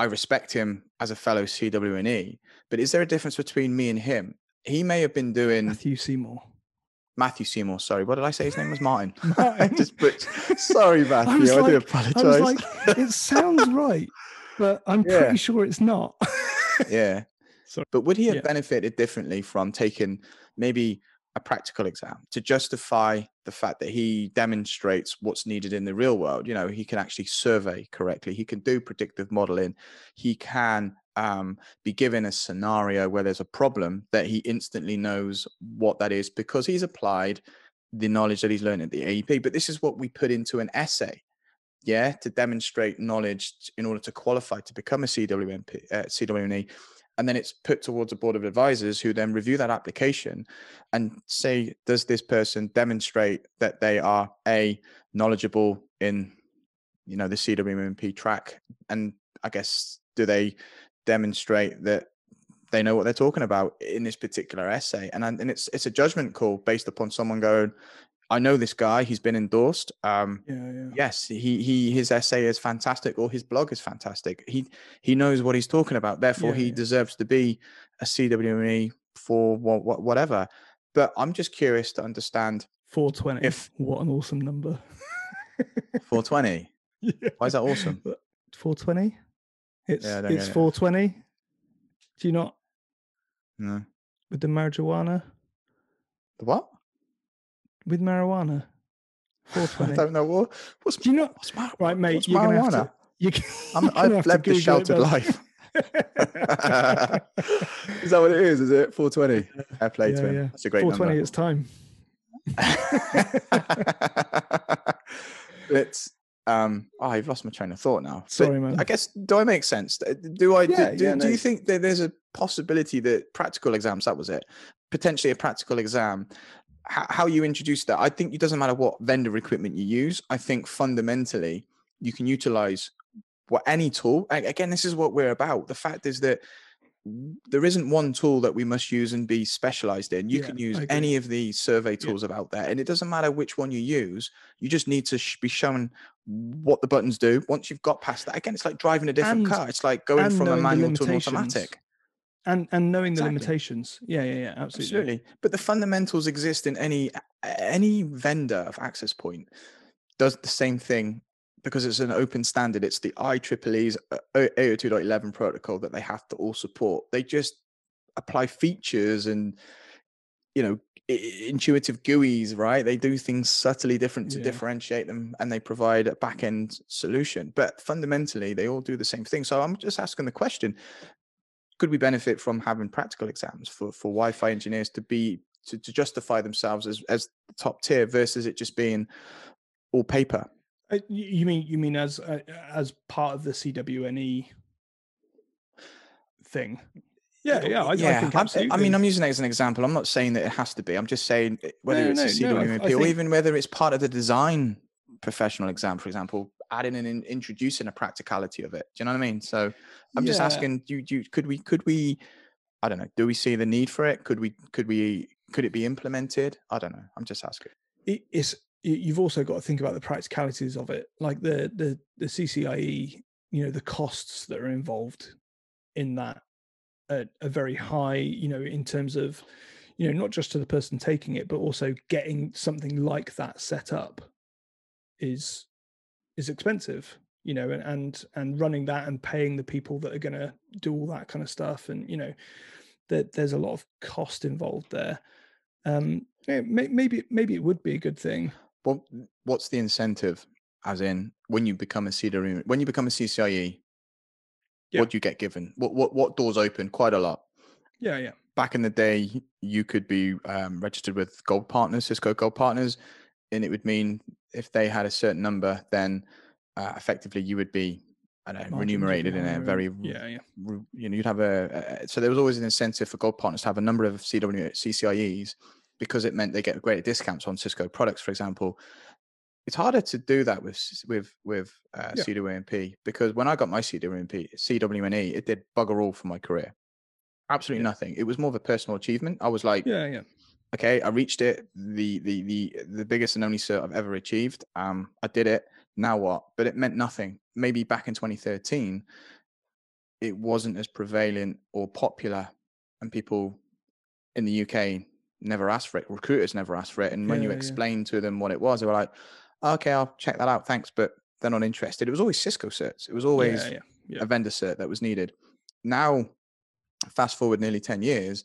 I respect him as a fellow CWNE, but is there a difference between me and him? he may have been doing Matthew Seymour. Matthew Seymour. Sorry, what did I say? His name was Martin. Martin. Just put, sorry, Matthew. I, I like, do apologize. I was like, it sounds right, but I'm yeah. pretty sure it's not. yeah. Sorry. But would he have yeah. benefited differently from taking maybe a practical exam to justify the fact that he demonstrates what's needed in the real world? You know, he can actually survey correctly. He can do predictive modeling. He can um, be given a scenario where there's a problem that he instantly knows what that is because he's applied the knowledge that he's learned at the AEP. But this is what we put into an essay, yeah, to demonstrate knowledge in order to qualify to become a CWNP, uh, CWNE. And then it's put towards a board of advisors who then review that application and say, does this person demonstrate that they are a knowledgeable in, you know, the CWNP track? And I guess do they demonstrate that they know what they're talking about in this particular essay and and it's it's a judgment call based upon someone going I know this guy he's been endorsed um yeah, yeah. yes he he his essay is fantastic or his blog is fantastic he he knows what he's talking about therefore yeah, he deserves to be a CWNE for what, whatever but I'm just curious to understand 420 if what an awesome number 420 why is that awesome 420 it's it's four twenty. Do you not? No. With the marijuana. The what? With marijuana. I don't know what. What's Do you not? What's mar- right, mate. What's you're marijuana? Gonna have to, you can, I'm, I've led the sheltered life. is that what it is? Is it 420? Fair play yeah, to him. Yeah. That's a great 420, number. it's time. it's um oh i've lost my train of thought now sorry but man i guess do i make sense do i yeah, do, do, yeah, no. do you think that there's a possibility that practical exams that was it potentially a practical exam how, how you introduce that i think it doesn't matter what vendor equipment you use i think fundamentally you can utilize what any tool again this is what we're about the fact is that there isn't one tool that we must use and be specialized in. You yeah, can use any of the survey tools yeah. out there, and it doesn't matter which one you use. You just need to sh- be shown what the buttons do. Once you've got past that, again, it's like driving a different and, car. It's like going from a manual to an automatic. And and knowing the limitations. Yeah, yeah, yeah, absolutely. Absolutely. But the fundamentals exist in any any vendor of access point does the same thing because it's an open standard. It's the IEEE's uh, 802.11 protocol that they have to all support. They just apply features and you know intuitive GUIs, right? They do things subtly different to Yeah. differentiate them and they provide a back end solution. But fundamentally, they all do the same thing. So I'm just asking the question could we benefit from having practical exams for, for Wi-Fi engineers to be to, to justify themselves as as the top tier versus it just being all paper? Uh, You mean you mean as uh, as part of the CWNE thing? Yeah, yeah, I, I think I'm- absolutely. I mean, I'm using it as an example. I'm not saying that it has to be. I'm just saying whether No, it's a no, no, CWNP I or think- even whether it's part of the design professional exam, for example, adding and in, introducing a practicality of it. Do you know what I mean? So I'm just asking, do, do could we could we I don't know, do we see the need for it? Could we could we could it be implemented? I don't know. I'm just asking. it- it's you've also got to think about the practicalities of it like the the the CCIE you know the costs that are involved in that are, are very high you know in terms of you know not just to the person taking it but also getting something like that set up is is expensive you know and and, and running that and paying the people that are going to do all that kind of stuff and you know that there's a lot of cost involved there um yeah, may, maybe maybe it would be a good thing Well, what's the incentive? As in, when you become a CWM, when you become a CCIE, Yeah. what do you get given? What what what doors open? Quite a lot. yeah yeah back in the day, you could be um, registered with Gold Partners, Cisco Gold Partners, and it would mean if they had a certain number, then uh, effectively you would be I don't know, Margins would be remunerated in a very yeah yeah you know you'd have a, a so there was always an incentive for Gold Partners to have a number of CW CCIEs because it meant they get greater discounts on Cisco products, for example. It's harder to do that with with with uh, Yeah. CWNP because when I got my CWNP CWNE, it did bugger all for my career. Absolutely Yeah. nothing. It was more of a personal achievement. I was like, yeah yeah okay, I reached it, the the the the biggest and only cert I've ever achieved. Um, I did it. Now what? But it meant nothing. Maybe back in 2013, it wasn't as prevalent or popular, and people in the UK never asked for it. Recruiters never asked for it, and when you Yeah, yeah. explained to them what it was, they were like, "Okay, I'll check that out. Thanks," but they're not interested. It was always Cisco certs. It was always yeah, yeah. Yeah. a vendor cert that was needed. Now, fast forward nearly 10 years,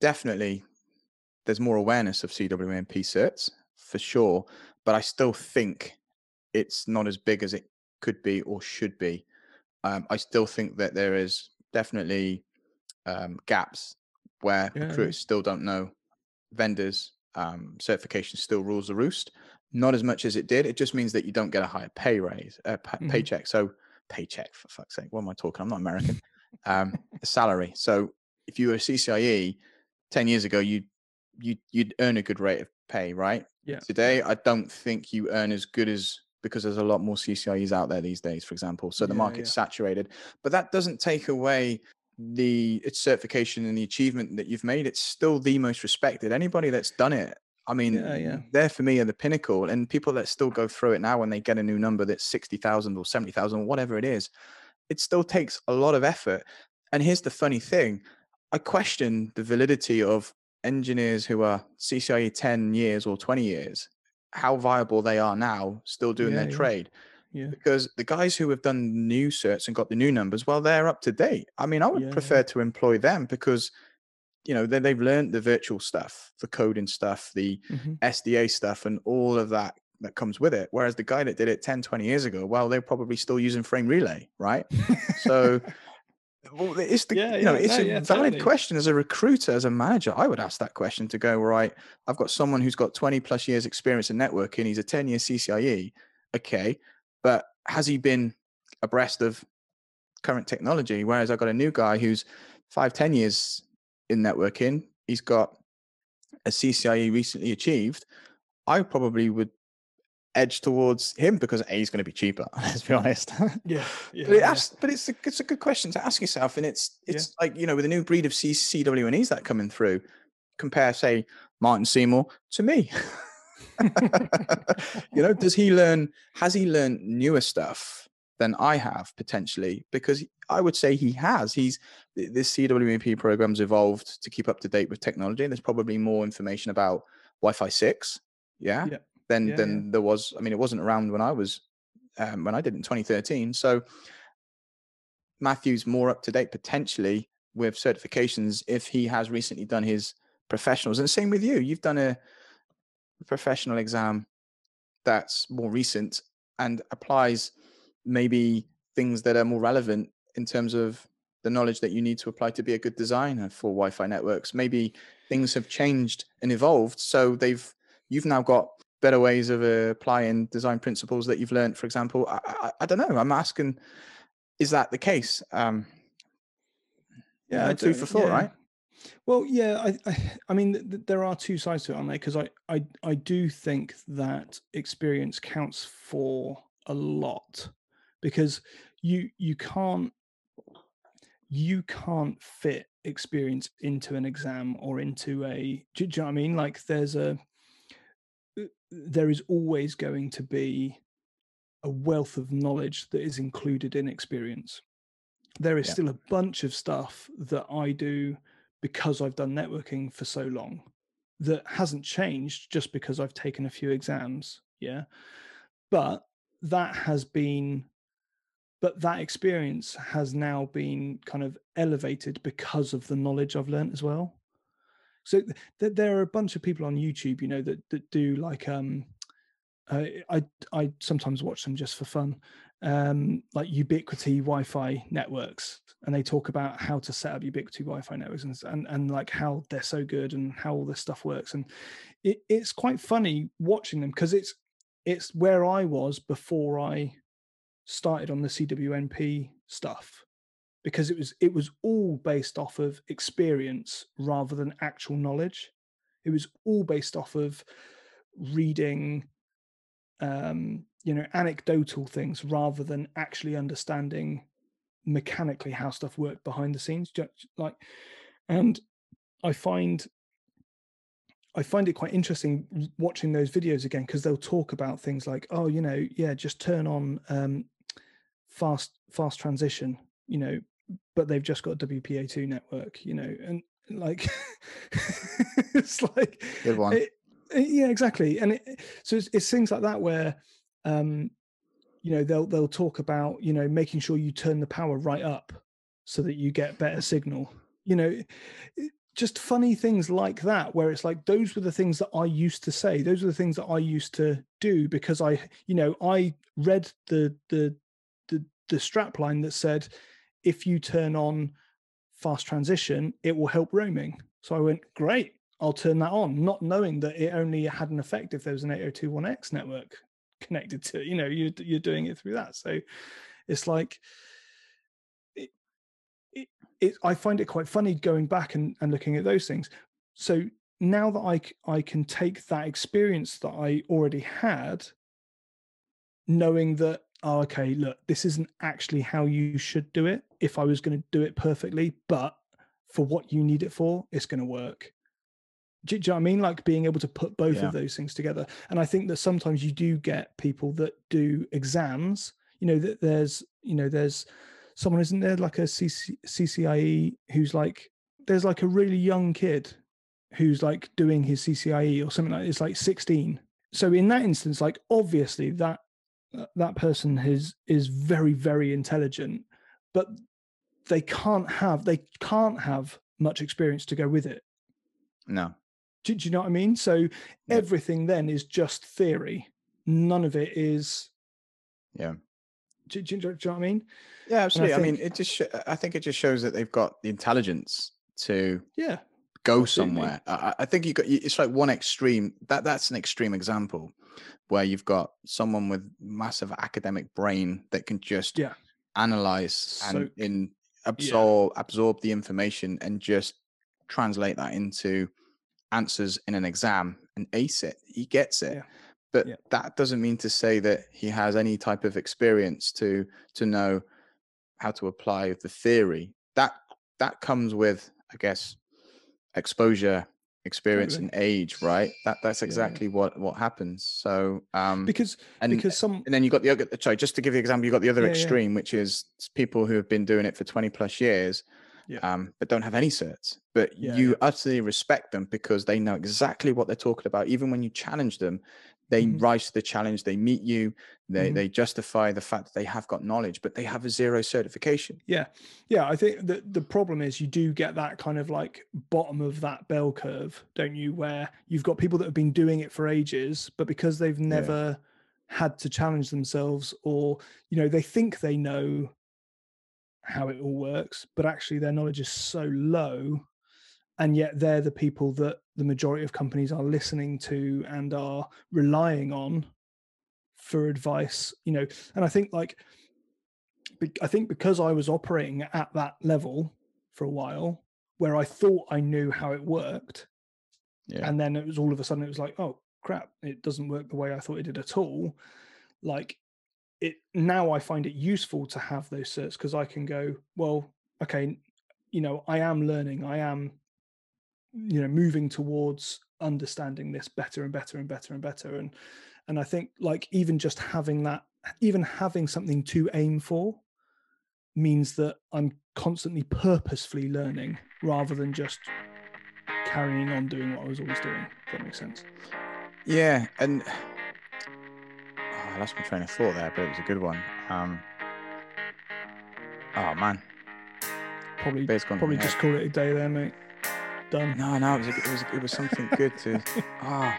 definitely there's more awareness of CWNP certs for sure, but I still think it's not as big as it could be or should be. Um, I still think that there is definitely um, gaps where Yeah, recruiters still don't know vendors um, certification still rules the roost not as much as it did it just means that you don't get a higher pay raise uh, pa- Mhm. paycheck so paycheck for fuck's sake what am i talking i'm not american um salary so if you were a ccie 10 years ago you you you'd earn a good rate of pay right Yeah. today i don't think you earn as good as because there's a lot more ccies out there these days for example so the Yeah, market's yeah. saturated but that doesn't take away the its certification and the achievement that you've made it's still the most respected anybody that's done it i mean Yeah, yeah. they're for me are the pinnacle and people that still go through it now when they get a new number that's 60,000 or 70,000 or whatever it is it still takes a lot of effort and here's the funny thing i question the validity of engineers who are ccie 10 years or 20 years how viable they are now still doing Yeah, their yeah. trade yeah. because the guys who have done new certs and got the new numbers, well, they're up to date. I mean, I would prefer to employ them because, you know, they, they've learned the virtual stuff, the coding stuff, the Mhm. SDA stuff, and all of that that comes with it. Whereas the guy that did it 10, 20 years ago, well, they're probably still using frame relay, right? So, well, it's the, Yeah, you know, yeah, it's no, a yeah, valid totally. question as a recruiter, as a manager. I would ask that question to go, right, I've got someone who's got 20 plus years experience in networking. He's a 10 year CCIE. Okay. But has he been abreast of current technology? Whereas I've got a new guy who's five, 10 years in networking. He's got a CCIE recently achieved. I probably would edge towards him because A is going to be cheaper. Let's be honest. yeah yeah, But, it yeah. but it's a, it's a good question to ask yourself, and it's Yeah. it's like you know with a new breed of C- CWNEs that are coming through, compare say Martin Seymour to me. you know, does he learn? Has he learned newer stuff than I have potentially because I would say he has. He's this CWNP program's evolved to keep up to date with technology. There's probably more information about Wi-Fi six, yeah, Yeah. Than Yeah, than there was. I mean, it wasn't around when I was um, when I did in 2013. So Matthew's more up to date potentially with certifications if he has recently done his professionals. And same with you. You've done a professional exam that's more recent and applies maybe things that are more relevant in terms of the knowledge that you need to apply to be a good designer for Wi-Fi networks. Maybe things have changed and evolved, so they've you've now got better ways of uh, applying design principles that you've learned. For example, I, I, I don't know. I'm asking, is that the case? Um, Yeah, yeah, I food for thought, yeah. right? Well, yeah, I, I, I mean, th- th- there are two sides to it, aren't there? Because I, I, I do think that experience counts for a lot, because you, you can't, you can't fit experience into an exam or into a. Do, do you know what I mean? Like, there's a, there is always going to be a wealth of knowledge that is included in experience. There is Yeah. still a bunch of stuff that I do because I've done networking for so long that hasn't changed just because I've taken a few exams. Yeah. But that has been, but that experience has now been kind of elevated because of the knowledge I've learned as well. So th- th- there are a bunch of people on YouTube, you know, that, that do like, um, uh, I I sometimes watch them just for fun, um, like Ubiquiti Wi-Fi networks, and they talk about how to set up Ubiquiti Wi-Fi networks and and, and like how they're so good and how all this stuff works, and it, it's quite funny watching them because it's it's where I was before I started on the CWNP stuff because it was it was all based off of experience rather than actual knowledge. It was all based off of reading um, you know, anecdotal things rather than actually understanding mechanically how stuff worked behind the scenes. Like, and I find I find it quite interesting watching those videos again because they'll talk about things like, oh, you know, yeah, just turn on um, fast fast transition, you know, but they've just got WPA2 network, you know, and like it's like Good one. it- it- yeah, exactly. And it, so it's, it's things like that where, um, you know, they'll they'll talk about you know making sure you turn the power right up so that you get better signal. You know, just funny things like that where it's like those were the things that I used to say. Those are the things that I used to do because I, you know, I read the the the the strap line that said if you turn on fast transition, it will help roaming. So I went, great, I'll turn that on, not knowing that it only had an effect if there was an 8021X network connected to, you know, you, you're doing it through that. So it's like, it, it, it, I find it quite funny going back and, and looking at those things. So now that I, I can take that experience that I already had, knowing that, oh, okay, look, this isn't actually how you should do it if I was going to do it perfectly, but for what you need it for, it's going to work. Do, do you know what I mean? Like being able to put both Yeah. of those things together. And I think that sometimes you do get people that do exams, you know, that there's, you know, there's someone, isn't there like a CC, CCIE who's like, there's like a really young kid who's like doing his CCIE or something like it's like 16. So in that instance, like obviously that uh, that person is is very very intelligent, but they can't have they can't have much experience to go with it. No. Do, do you know what I mean? So Yeah. everything then is just theory. None of it is. Yeah. Do, do, do you know what I mean? Yeah, absolutely. I, mean, it just sh- I think it just shows that they've got the intelligence to Yeah. go Absolutely. somewhere. I, I- I think you got it's like one extreme. That that's an extreme example where you've got someone with massive academic brain that can just Yeah. analyze and in absorb absorb the information and just translate that into answers in an exam and ace it. He gets it. Yeah. But Yeah. that doesn't mean to say that he has any type of experience to to know how to apply the theory. That that comes with, I guess, exposure experience Totally. and age, right? That that's Yeah. exactly what what happens. So um because and because some and then you got the other sorry, just to give you an example, you got the other Yeah, yeah. extreme, which is people who have been doing it for 20 plus years, Yeah. um, but don't have any certs. But Yeah, you yeah. utterly respect them because they know exactly what they're talking about. Even when you challenge them, they Mhm. rise to the challenge, they meet you, they Mhm. they justify the fact that they have got knowledge, but they have a zero certification. Yeah, yeah. I think that the problem is you do get that kind of like bottom of that bell curve, don't you? Where you've got people that have been doing it for ages, but because they've never had to challenge themselves, or you know, they think they know how it all works, but actually their knowledge is so low, and yet they're the people that the majority of companies are listening to and are relying on for advice. You know, and I think like I think because I was operating at that level for a while, where I thought I knew how it worked, Yeah. and then it was all of a sudden it was like, oh crap, it doesn't work the way I thought it did at all. Like it now, I find it useful to have those certs because I can go, well, okay, you know, I am learning, I am, you know, moving towards understanding this better and better and better and better, and and I think like even just having that, even having something to aim for means that I'm constantly purposefully learning rather than just carrying on doing what I was always doing. If that makes sense. Yeah, and oh, I lost my train of thought there, but it was a good one. Um, oh man, Probably probably just call it a day there, mate. Done. No, no, it was a, it was it was something good to ah,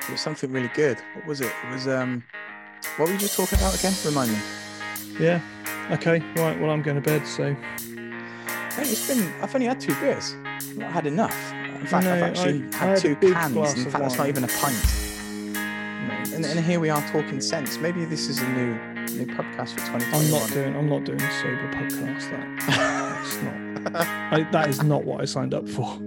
it was something really good. What was it? It was um, what were you just talking about again? Remind me. Yeah. Okay. Right. Well, I'm going to bed. So Hey, it's been. I've only had two beers. I've not had enough. In fact, know, I've actually I had had two cans. In fact, that's not even a pint. And, and here we are talking sense. Maybe this is a new new podcast for 2021. I'm not doing. I'm not doing a sober podcast. That. I, that is not what I signed up for.